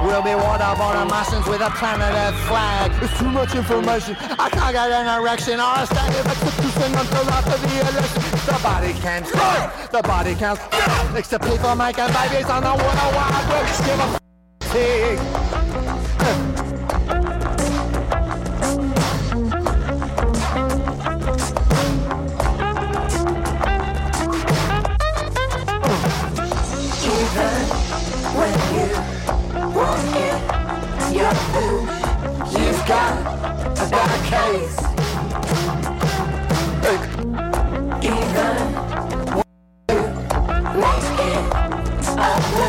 We'll be warned up on the Martians with a planet Earth flag. It's too much information, I can't get an erection Or a standing execution until after the election. The body cams, the body counts. Next to people making babies on the World Wide Web Give a f- got, I got a case. Look, even next hit, I do.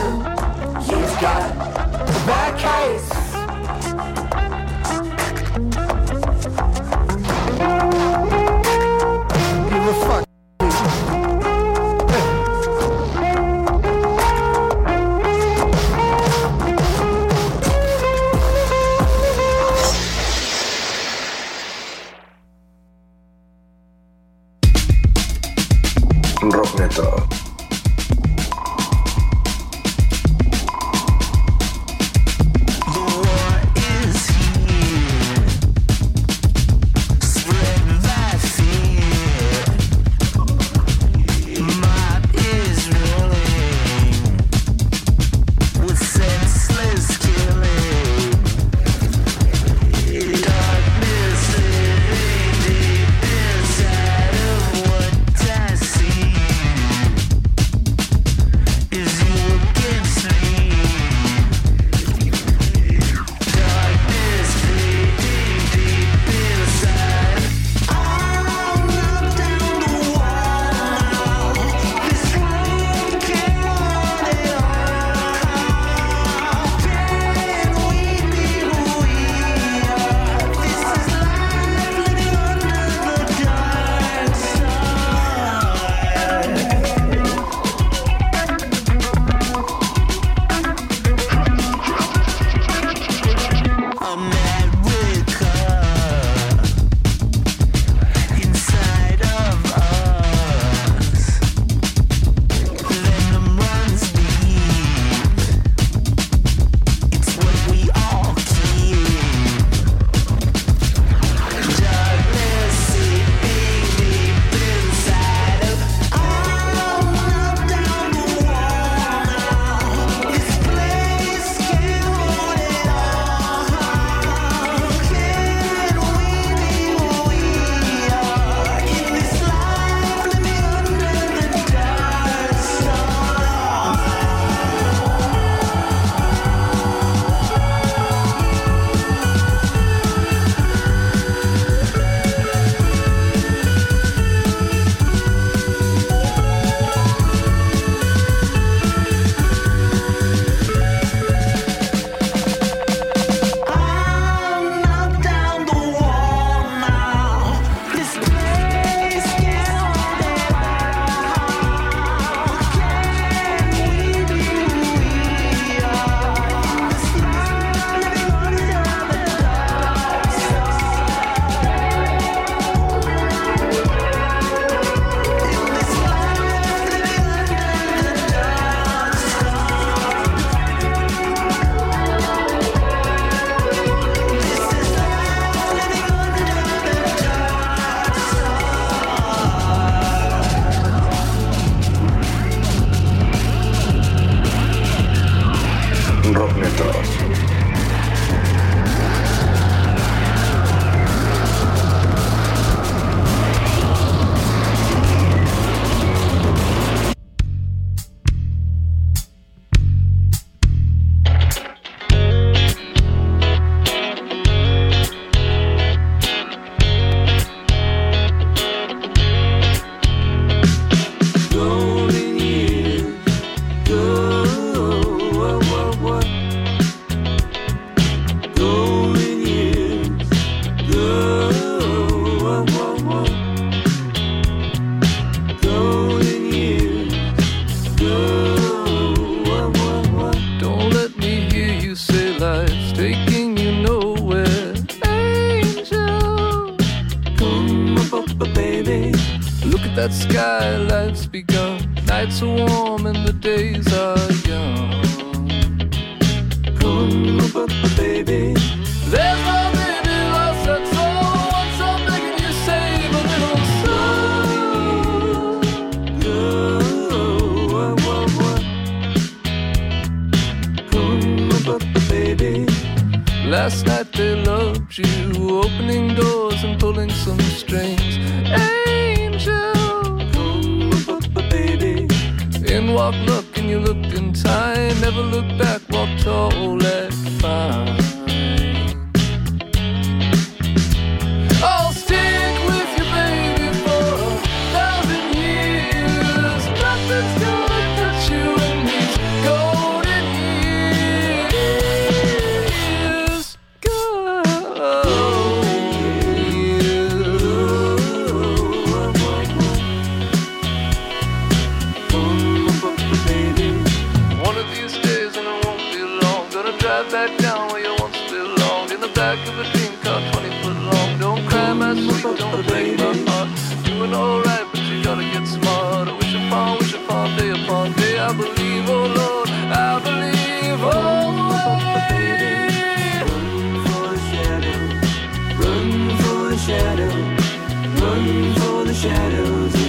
You got a bad case. Run for the shadows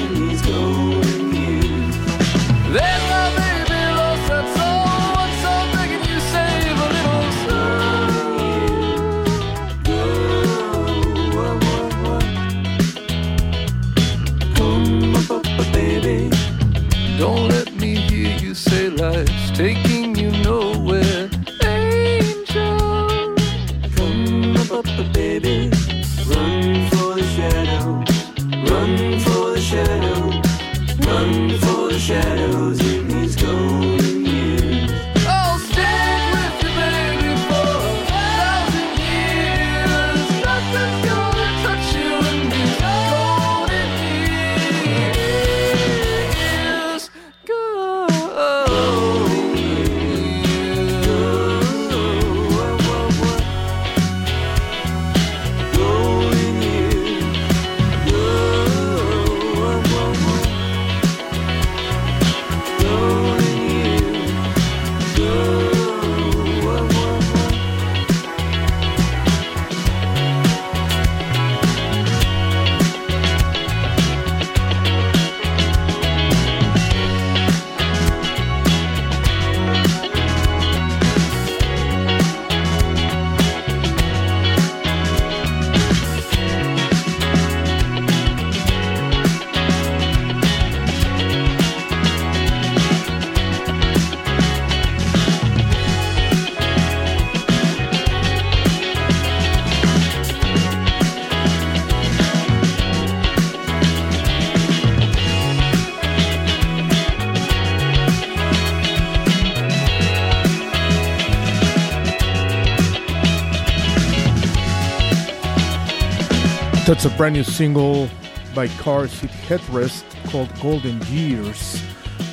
That's a brand new single by Car Seat Headrest called Golden Years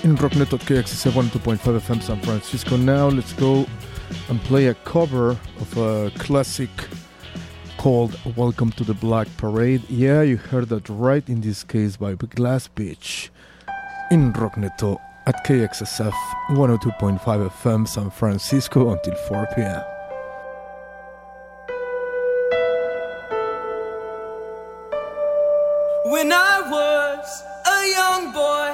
in Rocknet KXSF 102.5 FM San Francisco. Now let's go and play a cover of a classic called Welcome to the Black Parade. Yeah, you heard that right in this case by Glass Beach in Rockneto at KXSF 102.5 FM San Francisco until 4 p.m. When I was a young boy,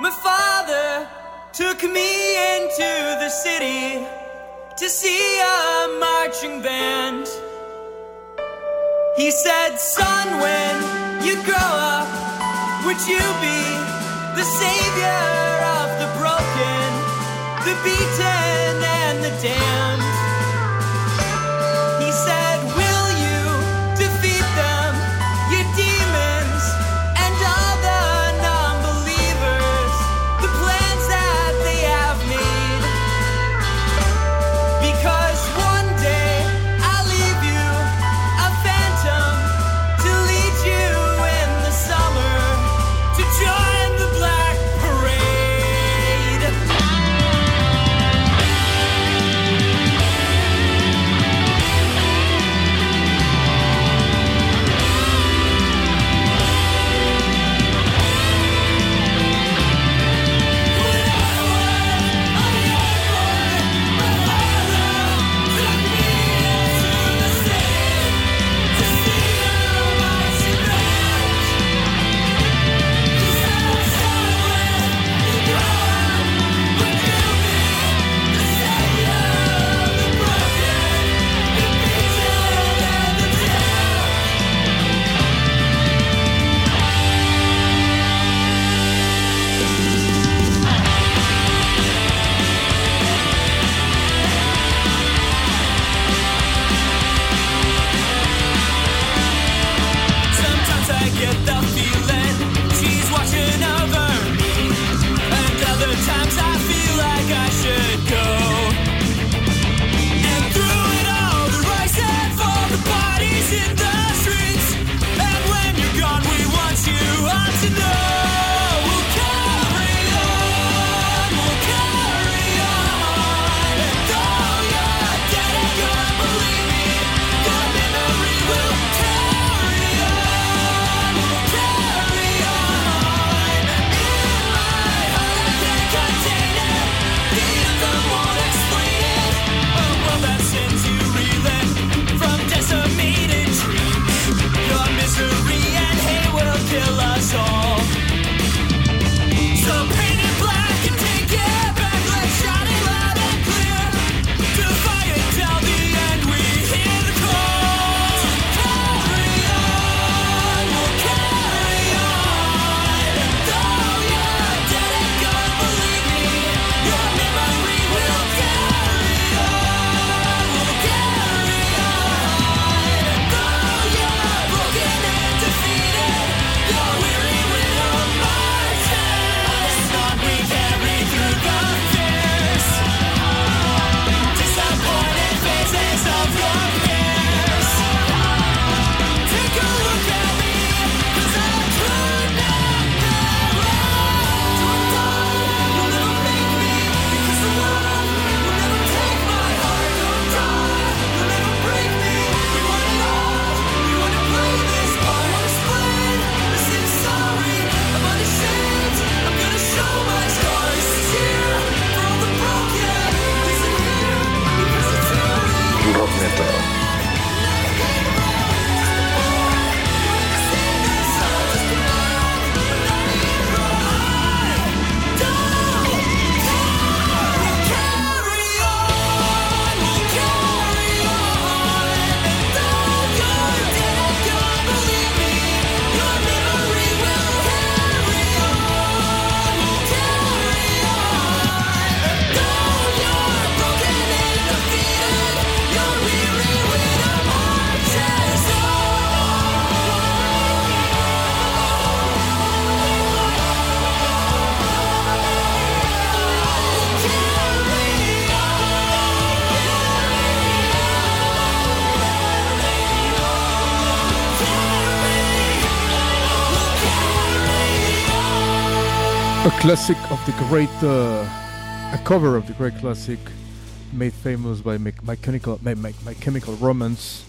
my father took me into the city to see a marching band. He said, Son, when you grow up, would you be the savior of the broken, the beaten, and the damned? classic of the great, uh, a cover of the great classic made famous by My, my Chemical, my, my, my, chemical Romance.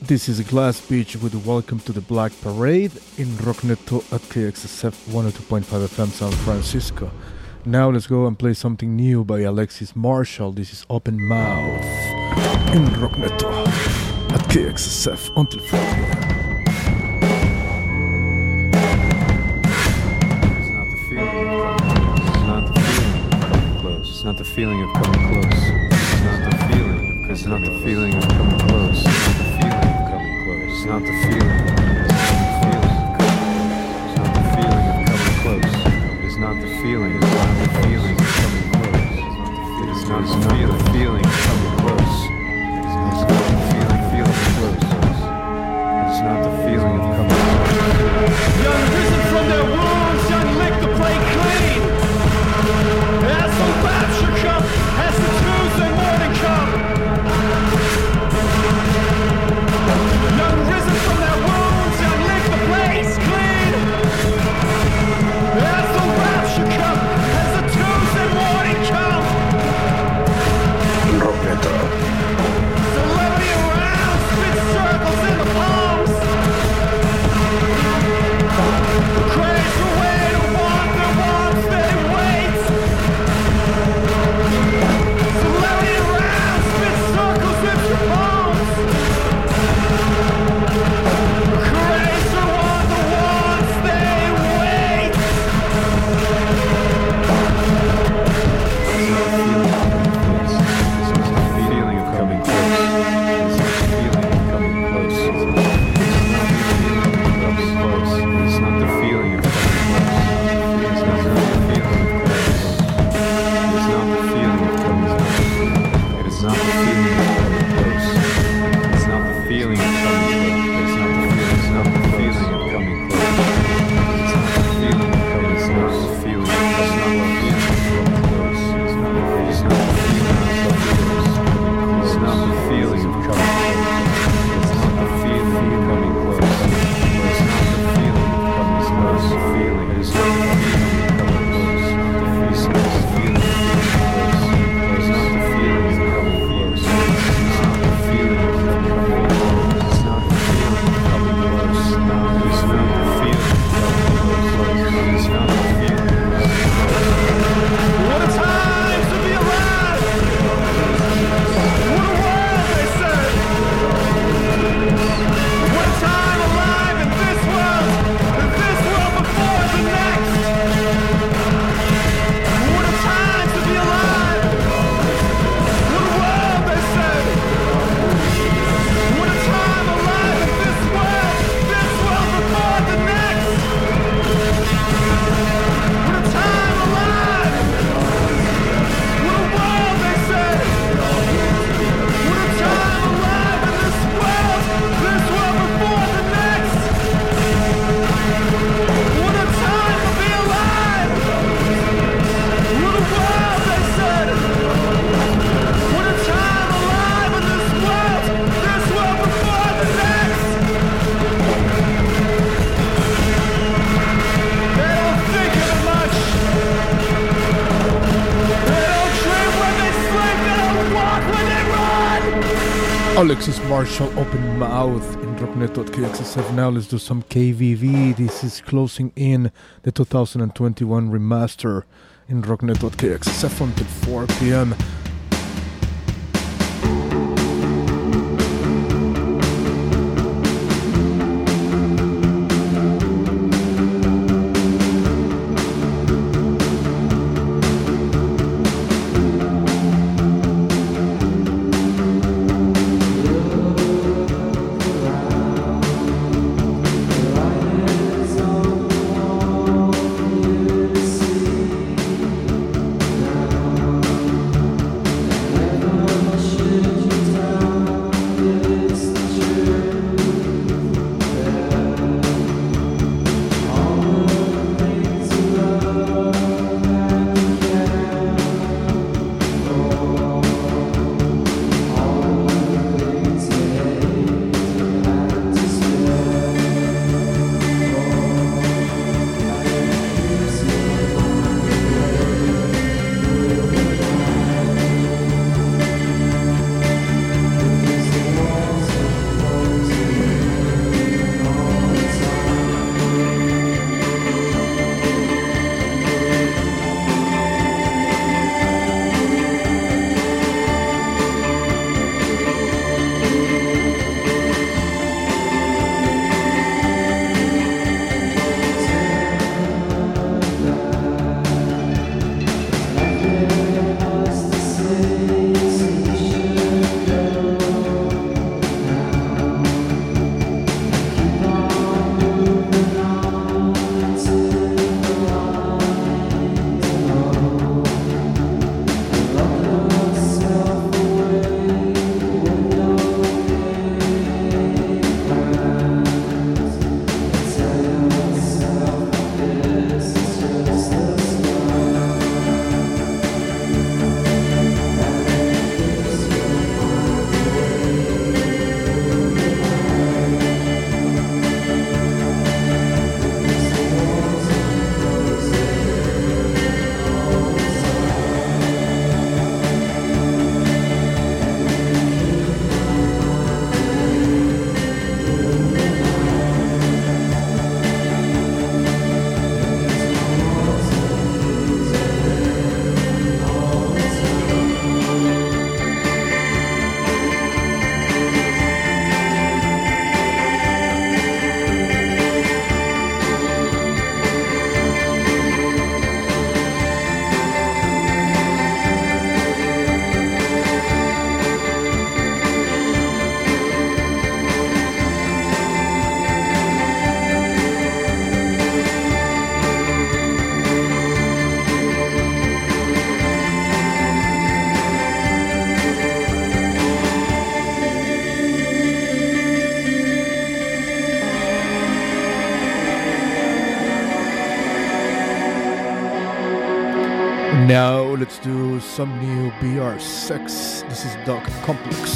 This is Glass Beach with Welcome to the Black Parade in Rockneto at KXSF 102.5 FM San Francisco. Now let's go and play something new by Alexis Marshall. This is Open Mouth in Rockneto at KXSF until 4 p.m. It's not the feeling of coming close. It's not the feeling. It's not the feeling of coming close. It's not the feeling of coming close. It's not the feeling. It's not the feeling of coming close. It is not the feeling. Feeling coming close. It's not the feeling. of Feeling close. It's not the feeling of coming close. Young risen from their Shall open mouth in rocknet.kxsf. Now let's do some KVV. This is closing in the 2021 remaster in rocknet.kxsf until 4 p.m. new BR6. This is Dark Complex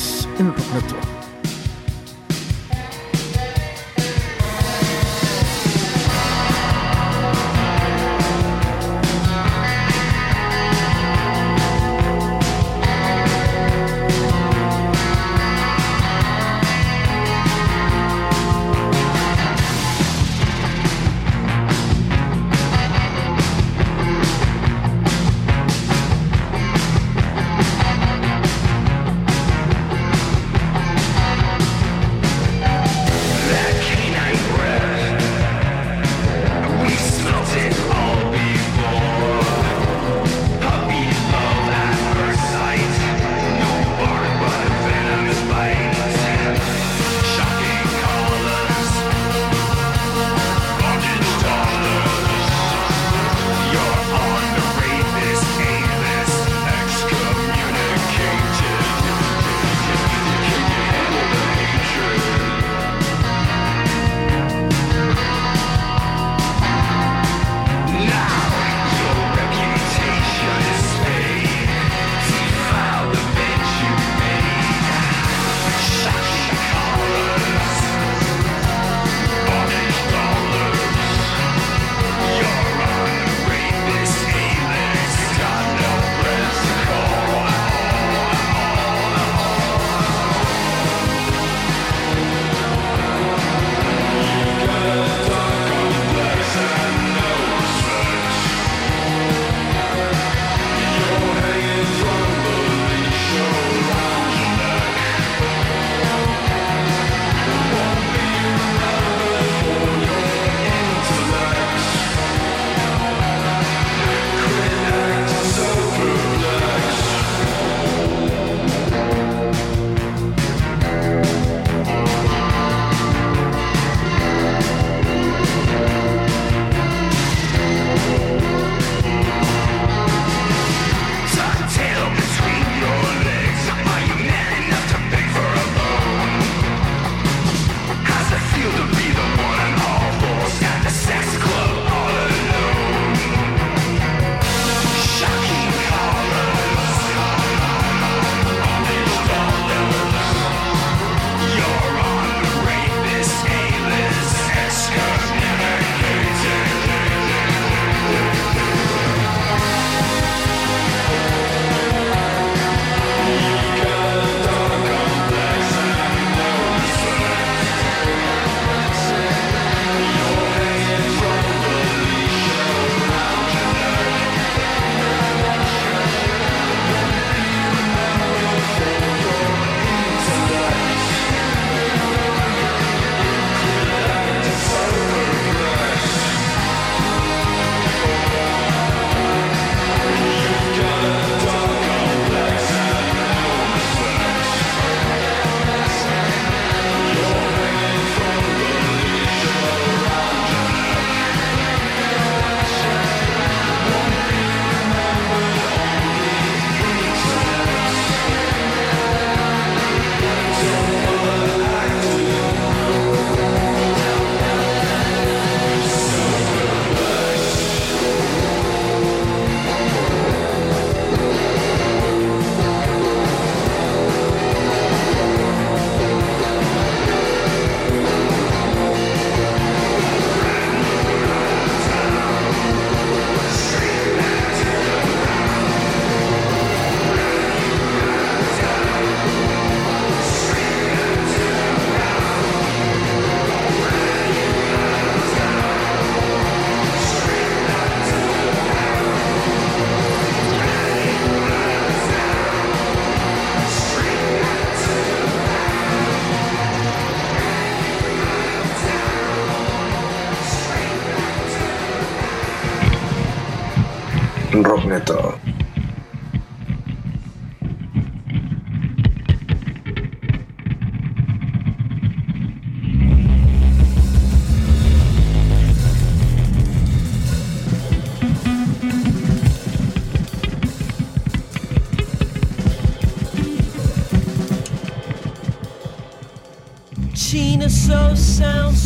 so sound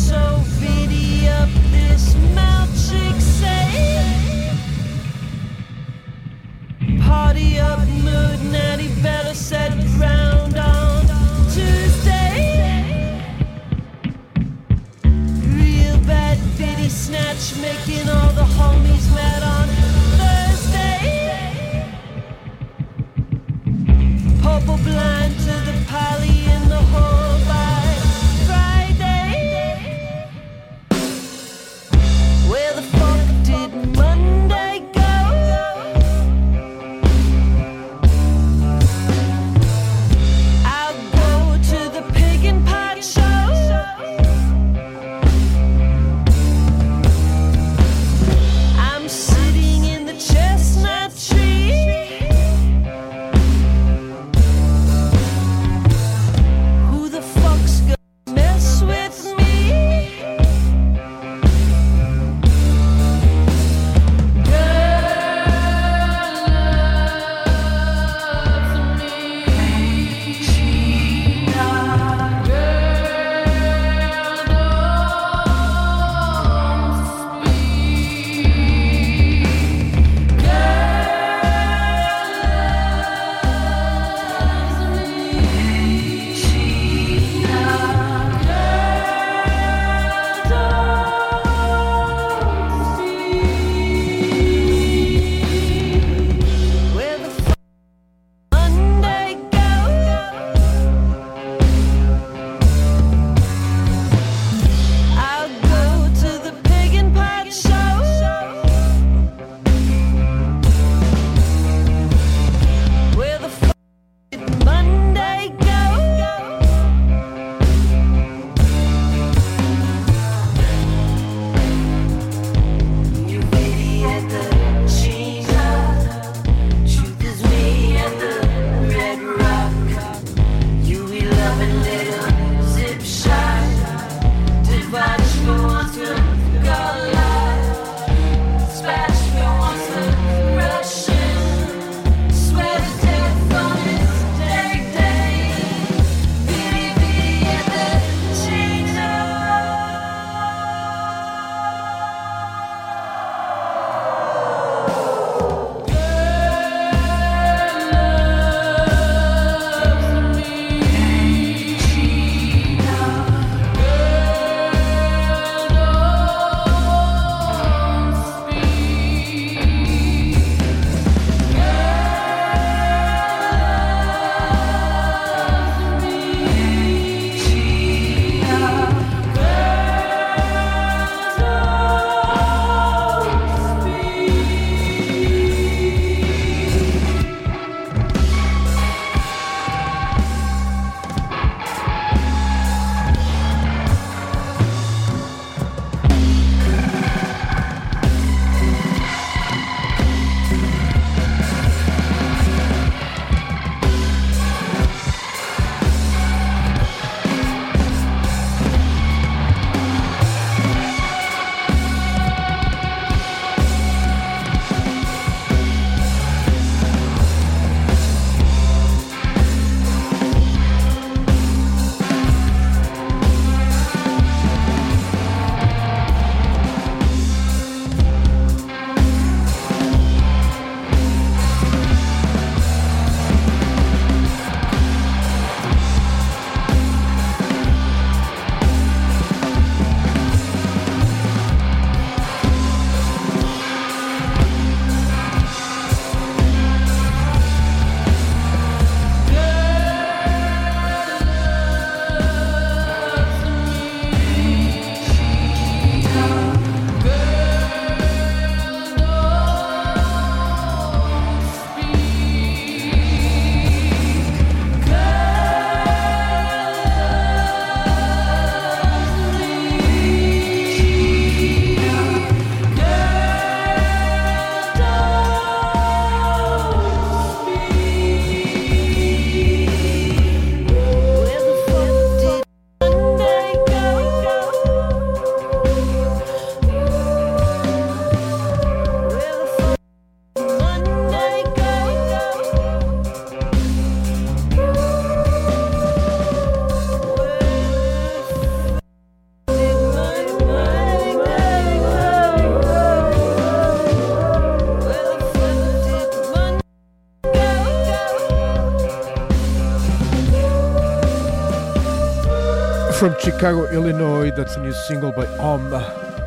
From Chicago, Illinois, that's a new single by Om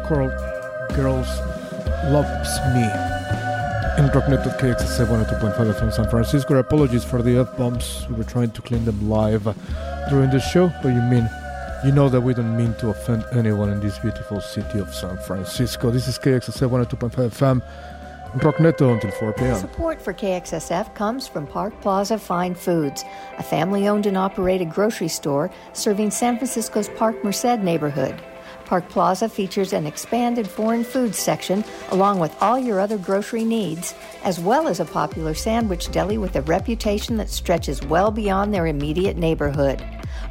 called Girls Loves Me Rocknet KXSF 102.5 FM San Francisco. Apologies for the F bombs. We were trying to clean them live during the show, but you mean you know that we don't mean to offend anyone in this beautiful city of San Francisco. This is KXSF 102.5 FM. Rockneto until 4 p.m. Support for KXSF comes from Park Plaza Fine Foods, a family owned and operated grocery store serving San Francisco's Parkmerced neighborhood. Park Plaza features an expanded foreign foods section along with all your other grocery needs, as well as a popular sandwich deli with a reputation that stretches well beyond their immediate neighborhood.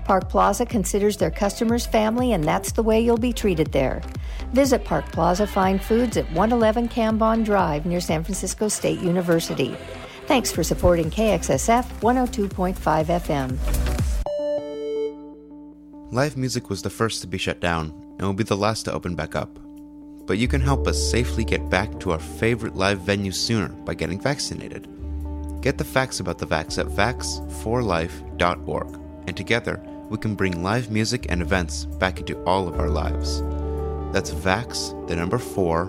Park Plaza considers their customers family, and that's the way you'll be treated there. Visit Park Plaza Fine Foods at 111 Cambon Drive near San Francisco State University. Thanks for supporting KXSF 102.5 FM. Live music was the first to be shut down and will be the last to open back up. But you can help us safely get back to our favorite live venues sooner by getting vaccinated. Get the facts about the vax at vax4life.org, and together we can bring live music and events back into all of our lives. That's vax, the number 4,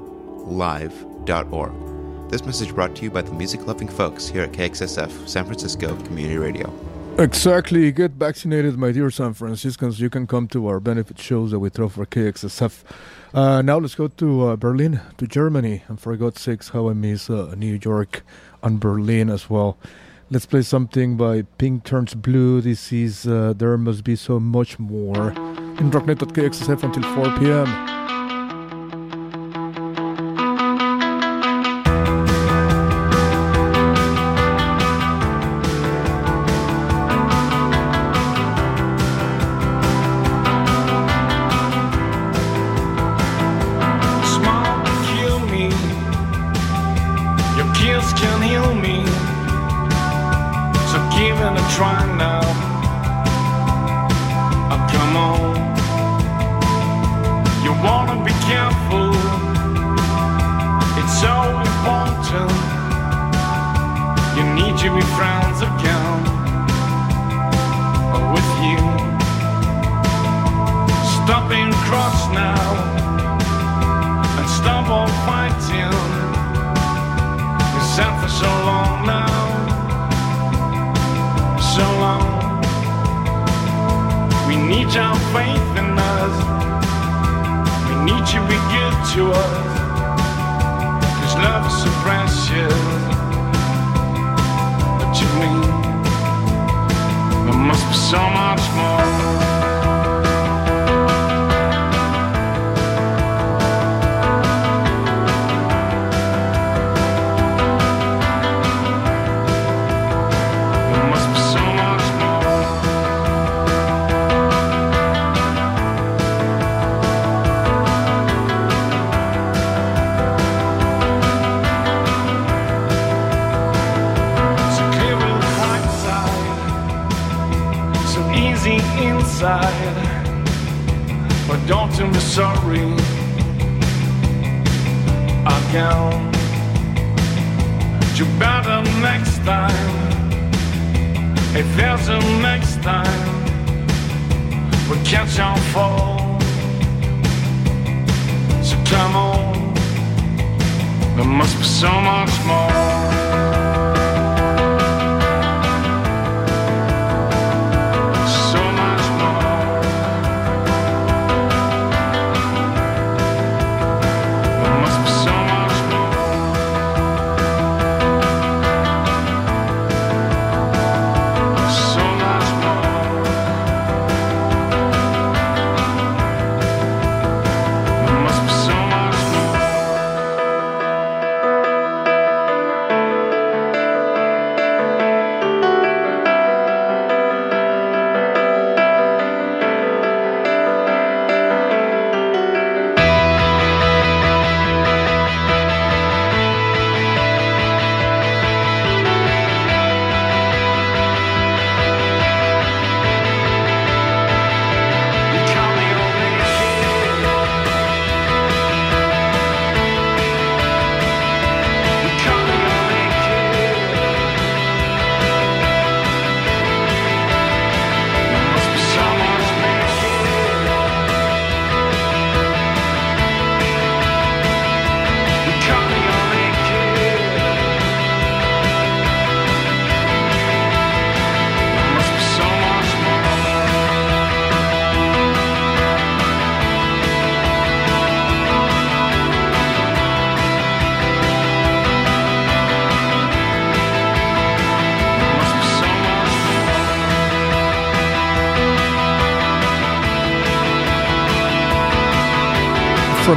live.org. This message brought to you by the music loving folks here at KXSF San Francisco Community Radio. Exactly. Get vaccinated, my dear San Franciscans. You can come to our benefit shows that we throw for KXSF. Uh, now let's go to uh, Berlin, to Germany. And for God's sakes, how I miss uh, New York and Berlin as well. Let's play something by Pink Turns Blue. This is uh, There Must Be So Much More. In Rocknet.KXSF until 4 p.m. give it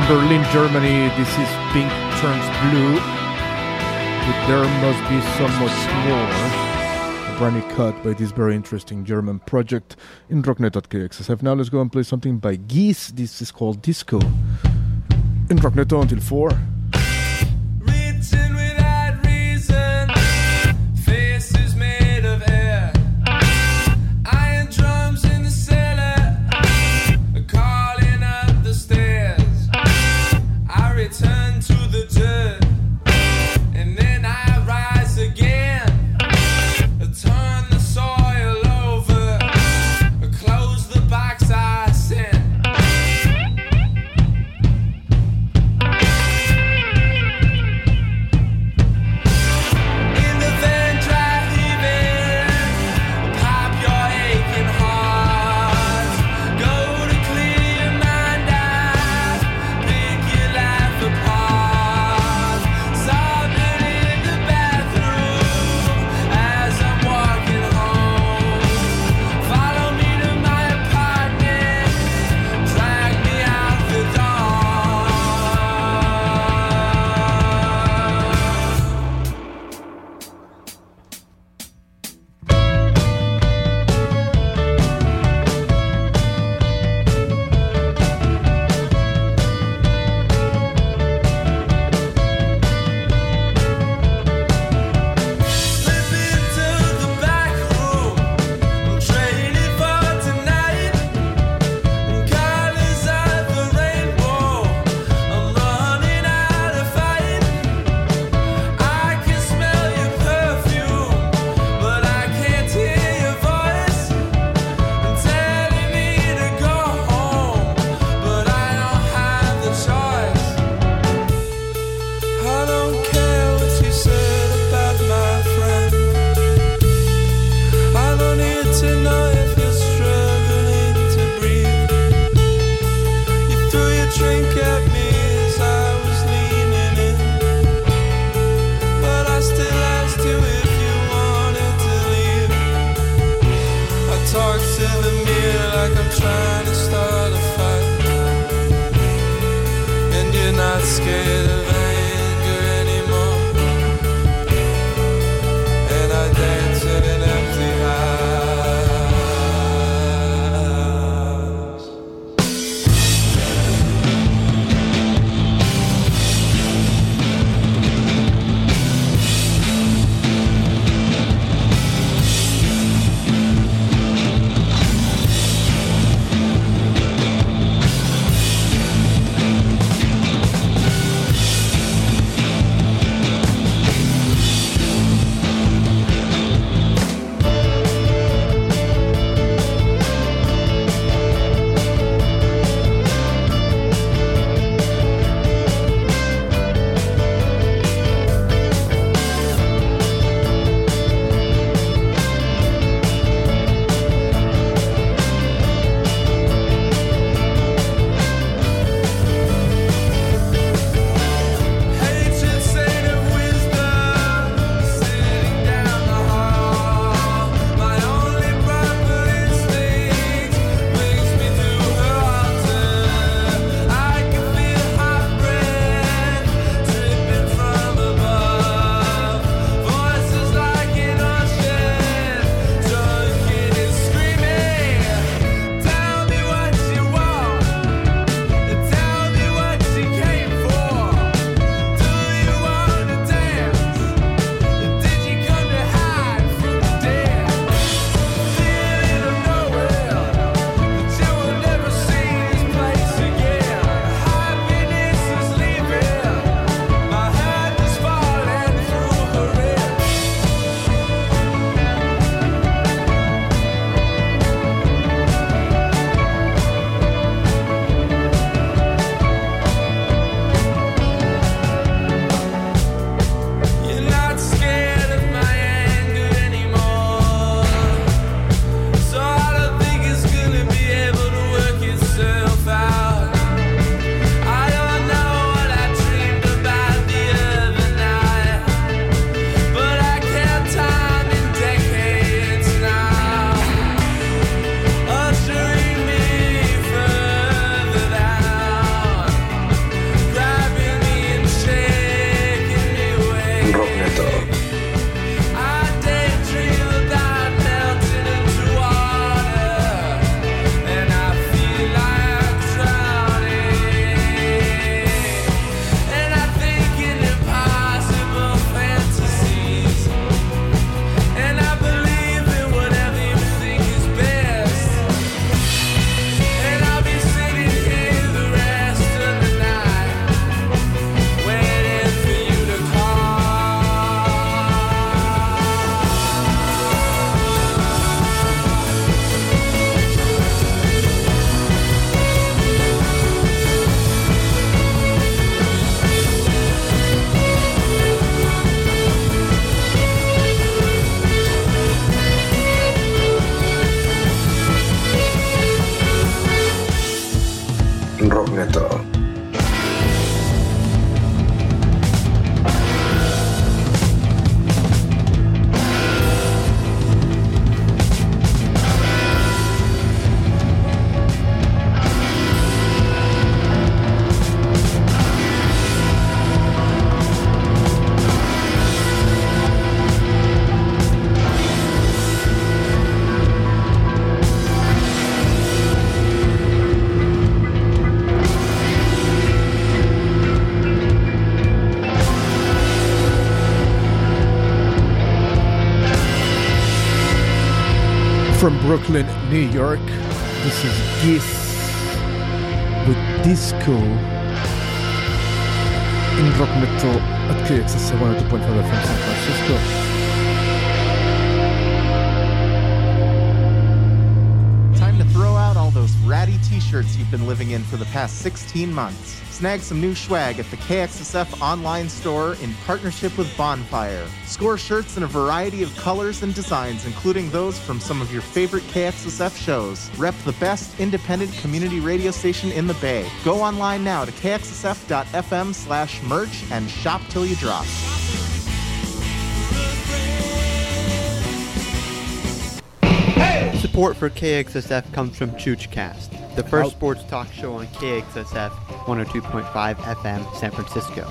Berlin, Germany, this is Pink Turns Blue. But there must be so much more. A brand new cut by this very interesting German project in rocknet.kxsf. Now let's go and play something by Geese. This is called Disco. In Rocknet until 4. Brooklyn, New York, this is Geese with Disco in Rock Metal at KXS 102.5 FM San Francisco. Time to throw out all those ratty t-shirts you've been living in for the past 16 months. Snag some new swag at the KXSF online store in partnership with Bonfire. Score shirts in a variety of colors and designs, including those from some of your favorite KXSF shows. Rep the best independent community radio station in the Bay. Go online now to kxsf.fm slash merch and shop till you drop. Support for KXSF comes from ChoochCast, the first sports talk show on KXSF 102.5 FM San Francisco.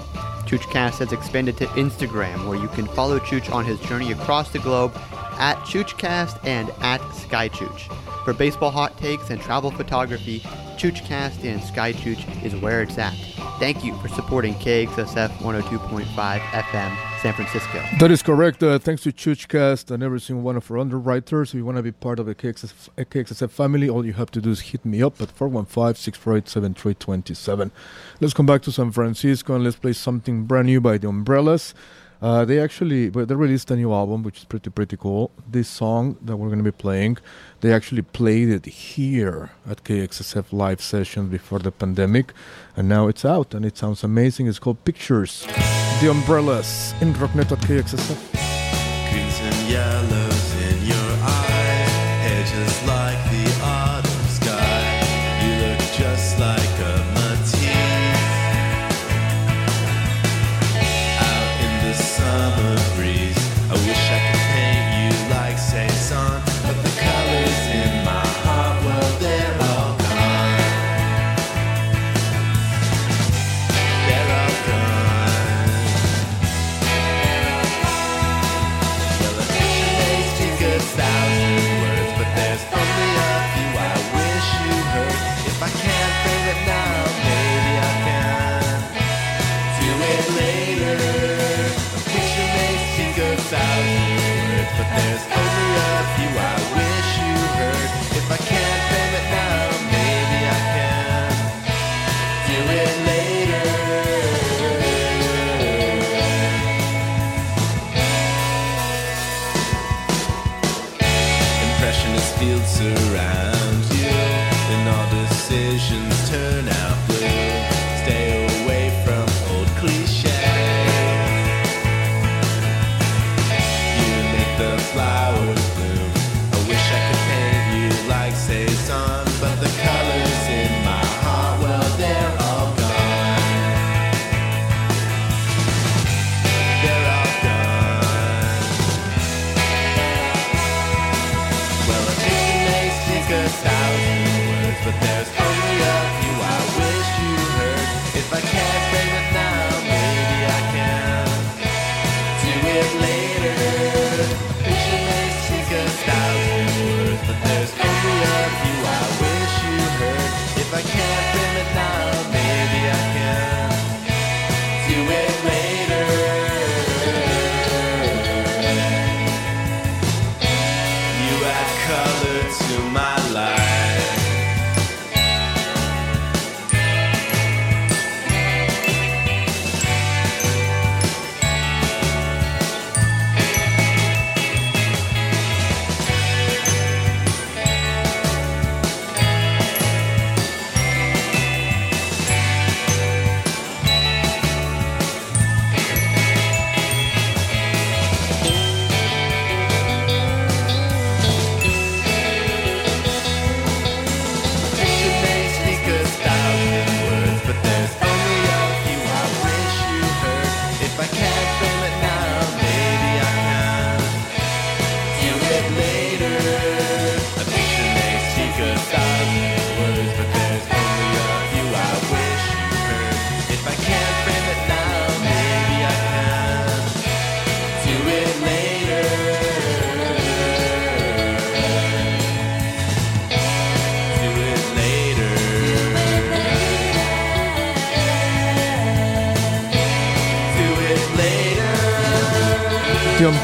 ChoochCast has expanded to Instagram, where you can follow Chooch on his journey across the globe at ChoochCast and at SkyChooch. For baseball hot takes and travel photography, ChoochCast and SkyChooch is where it's at. Thank you for supporting KXSF 102.5 FM San Francisco. That is correct. Uh, thanks to ChoochCast and every single one of our underwriters. If you want to be part of the KXSF, KXSF family, all you have to do is hit me up at 415-648-7327. Let's come back to San Francisco and let's play something brand new by The Umbrellas. Uh, they actually they released a new album, which is pretty pretty cool. This song that we're going to be playing, they actually played it here at KXSF live session before the pandemic, and now it's out and it sounds amazing. It's called Pictures. The Umbrellas in Rocknet at KXSF. Yellows in your just like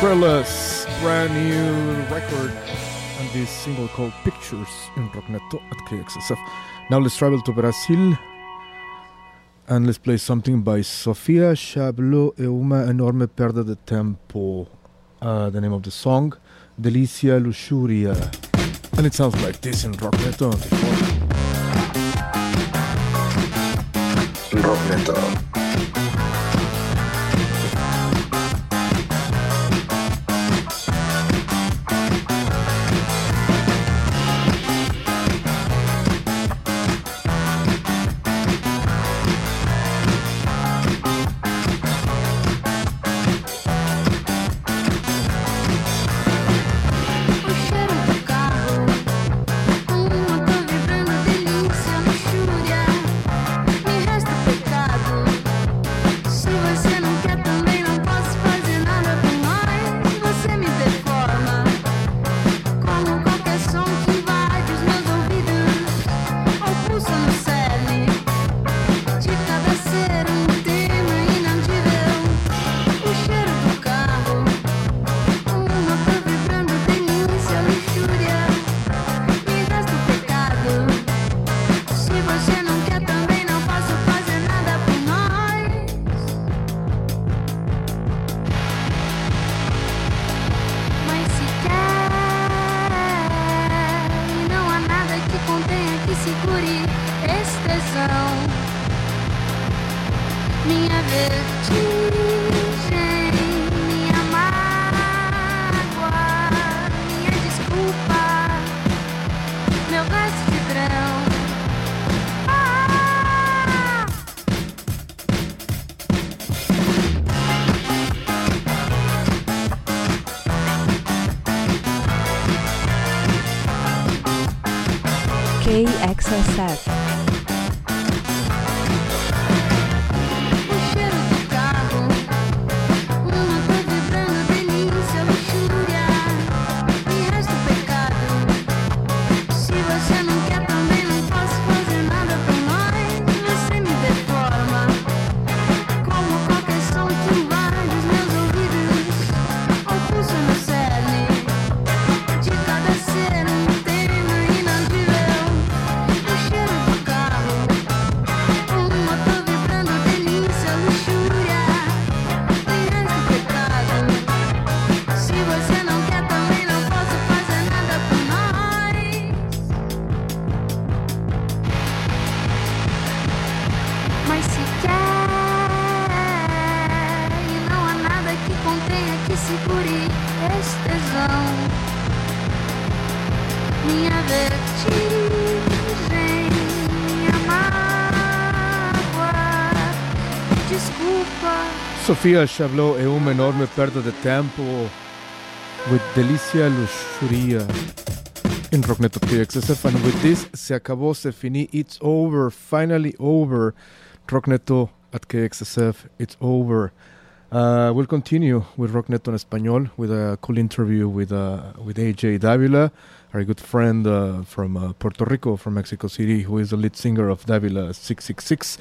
Umbrellas, brand new record and this single called Pictures in Rockneto at KXSF. Now let's travel to Brazil and let's play something by Sophia Chablau e uma enorme perda de tempo. Uh, the name of the song, Delicia Luxuria. And it sounds like this in Rockneto. Rockneto. Sophia Chablau uma enorme perda de tempo with Delicia Luxuria in Rocknet of KXSF. And with this, se acabó, se finí, it's over, finally over. Rockneto at KXSF, it's over. Uh, we'll continue with Rockneto en Español with a cool interview with uh, with AJ Davila, our good friend uh, from uh, Puerto Rico, from Mexico City, who is the lead singer of Davila 666.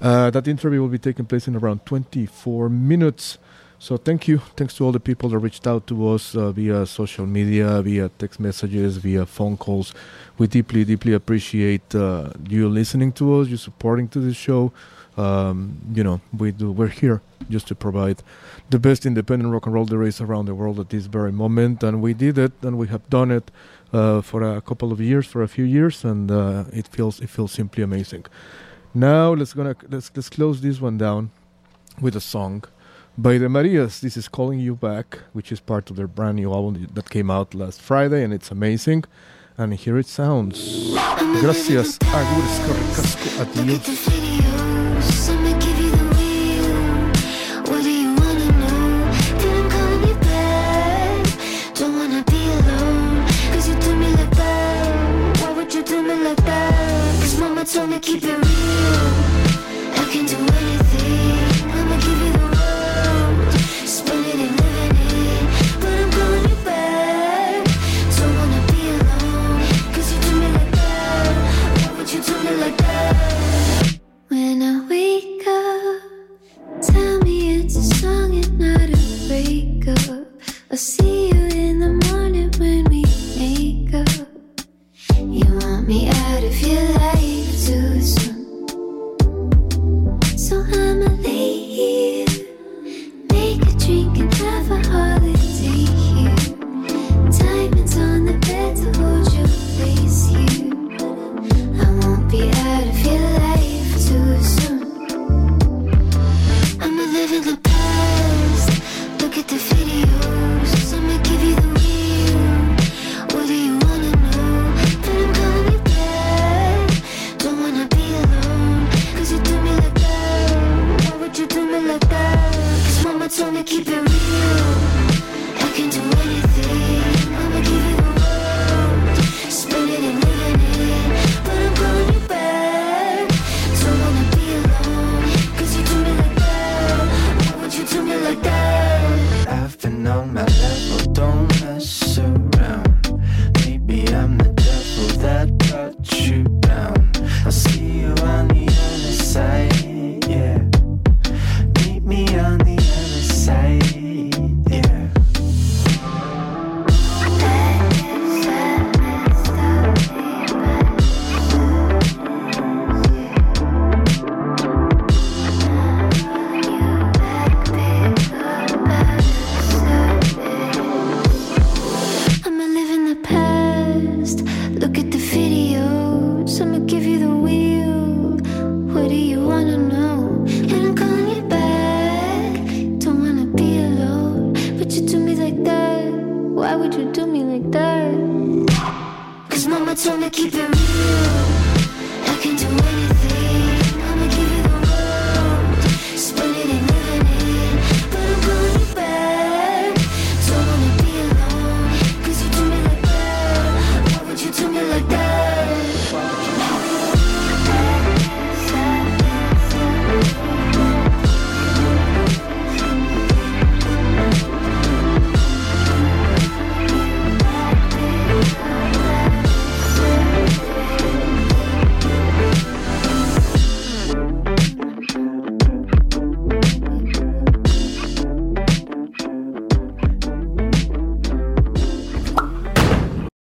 Uh, that interview will be taking place in around 24 minutes. So thank you. Thanks to all the people that reached out to us uh, via social media, via text messages, via phone calls. We deeply, deeply appreciate uh, you listening to us, you supporting to this show. Um, you know, we do. We're here just to provide the best independent rock and roll there is around the world at this very moment, and we did it, and we have done it uh, for a couple of years, for a few years, and uh, it feels it feels simply amazing. Now let's gonna let's let's close this one down with a song by the Marias. This is "Calling You Back," which is part of their brand new album that came out last Friday, and it's amazing. And here it sounds. Gracias, Agus Carrasco, adios. see you in the morning when we make up. You want me out of your life too soon. So I'ma make a drink and have a holiday here. Diamonds on the bed to hold your face here. I won't be out of your life too soon. I'm living the past. Look at the video. do me like that. Cause mama told me keep it real. I can do anything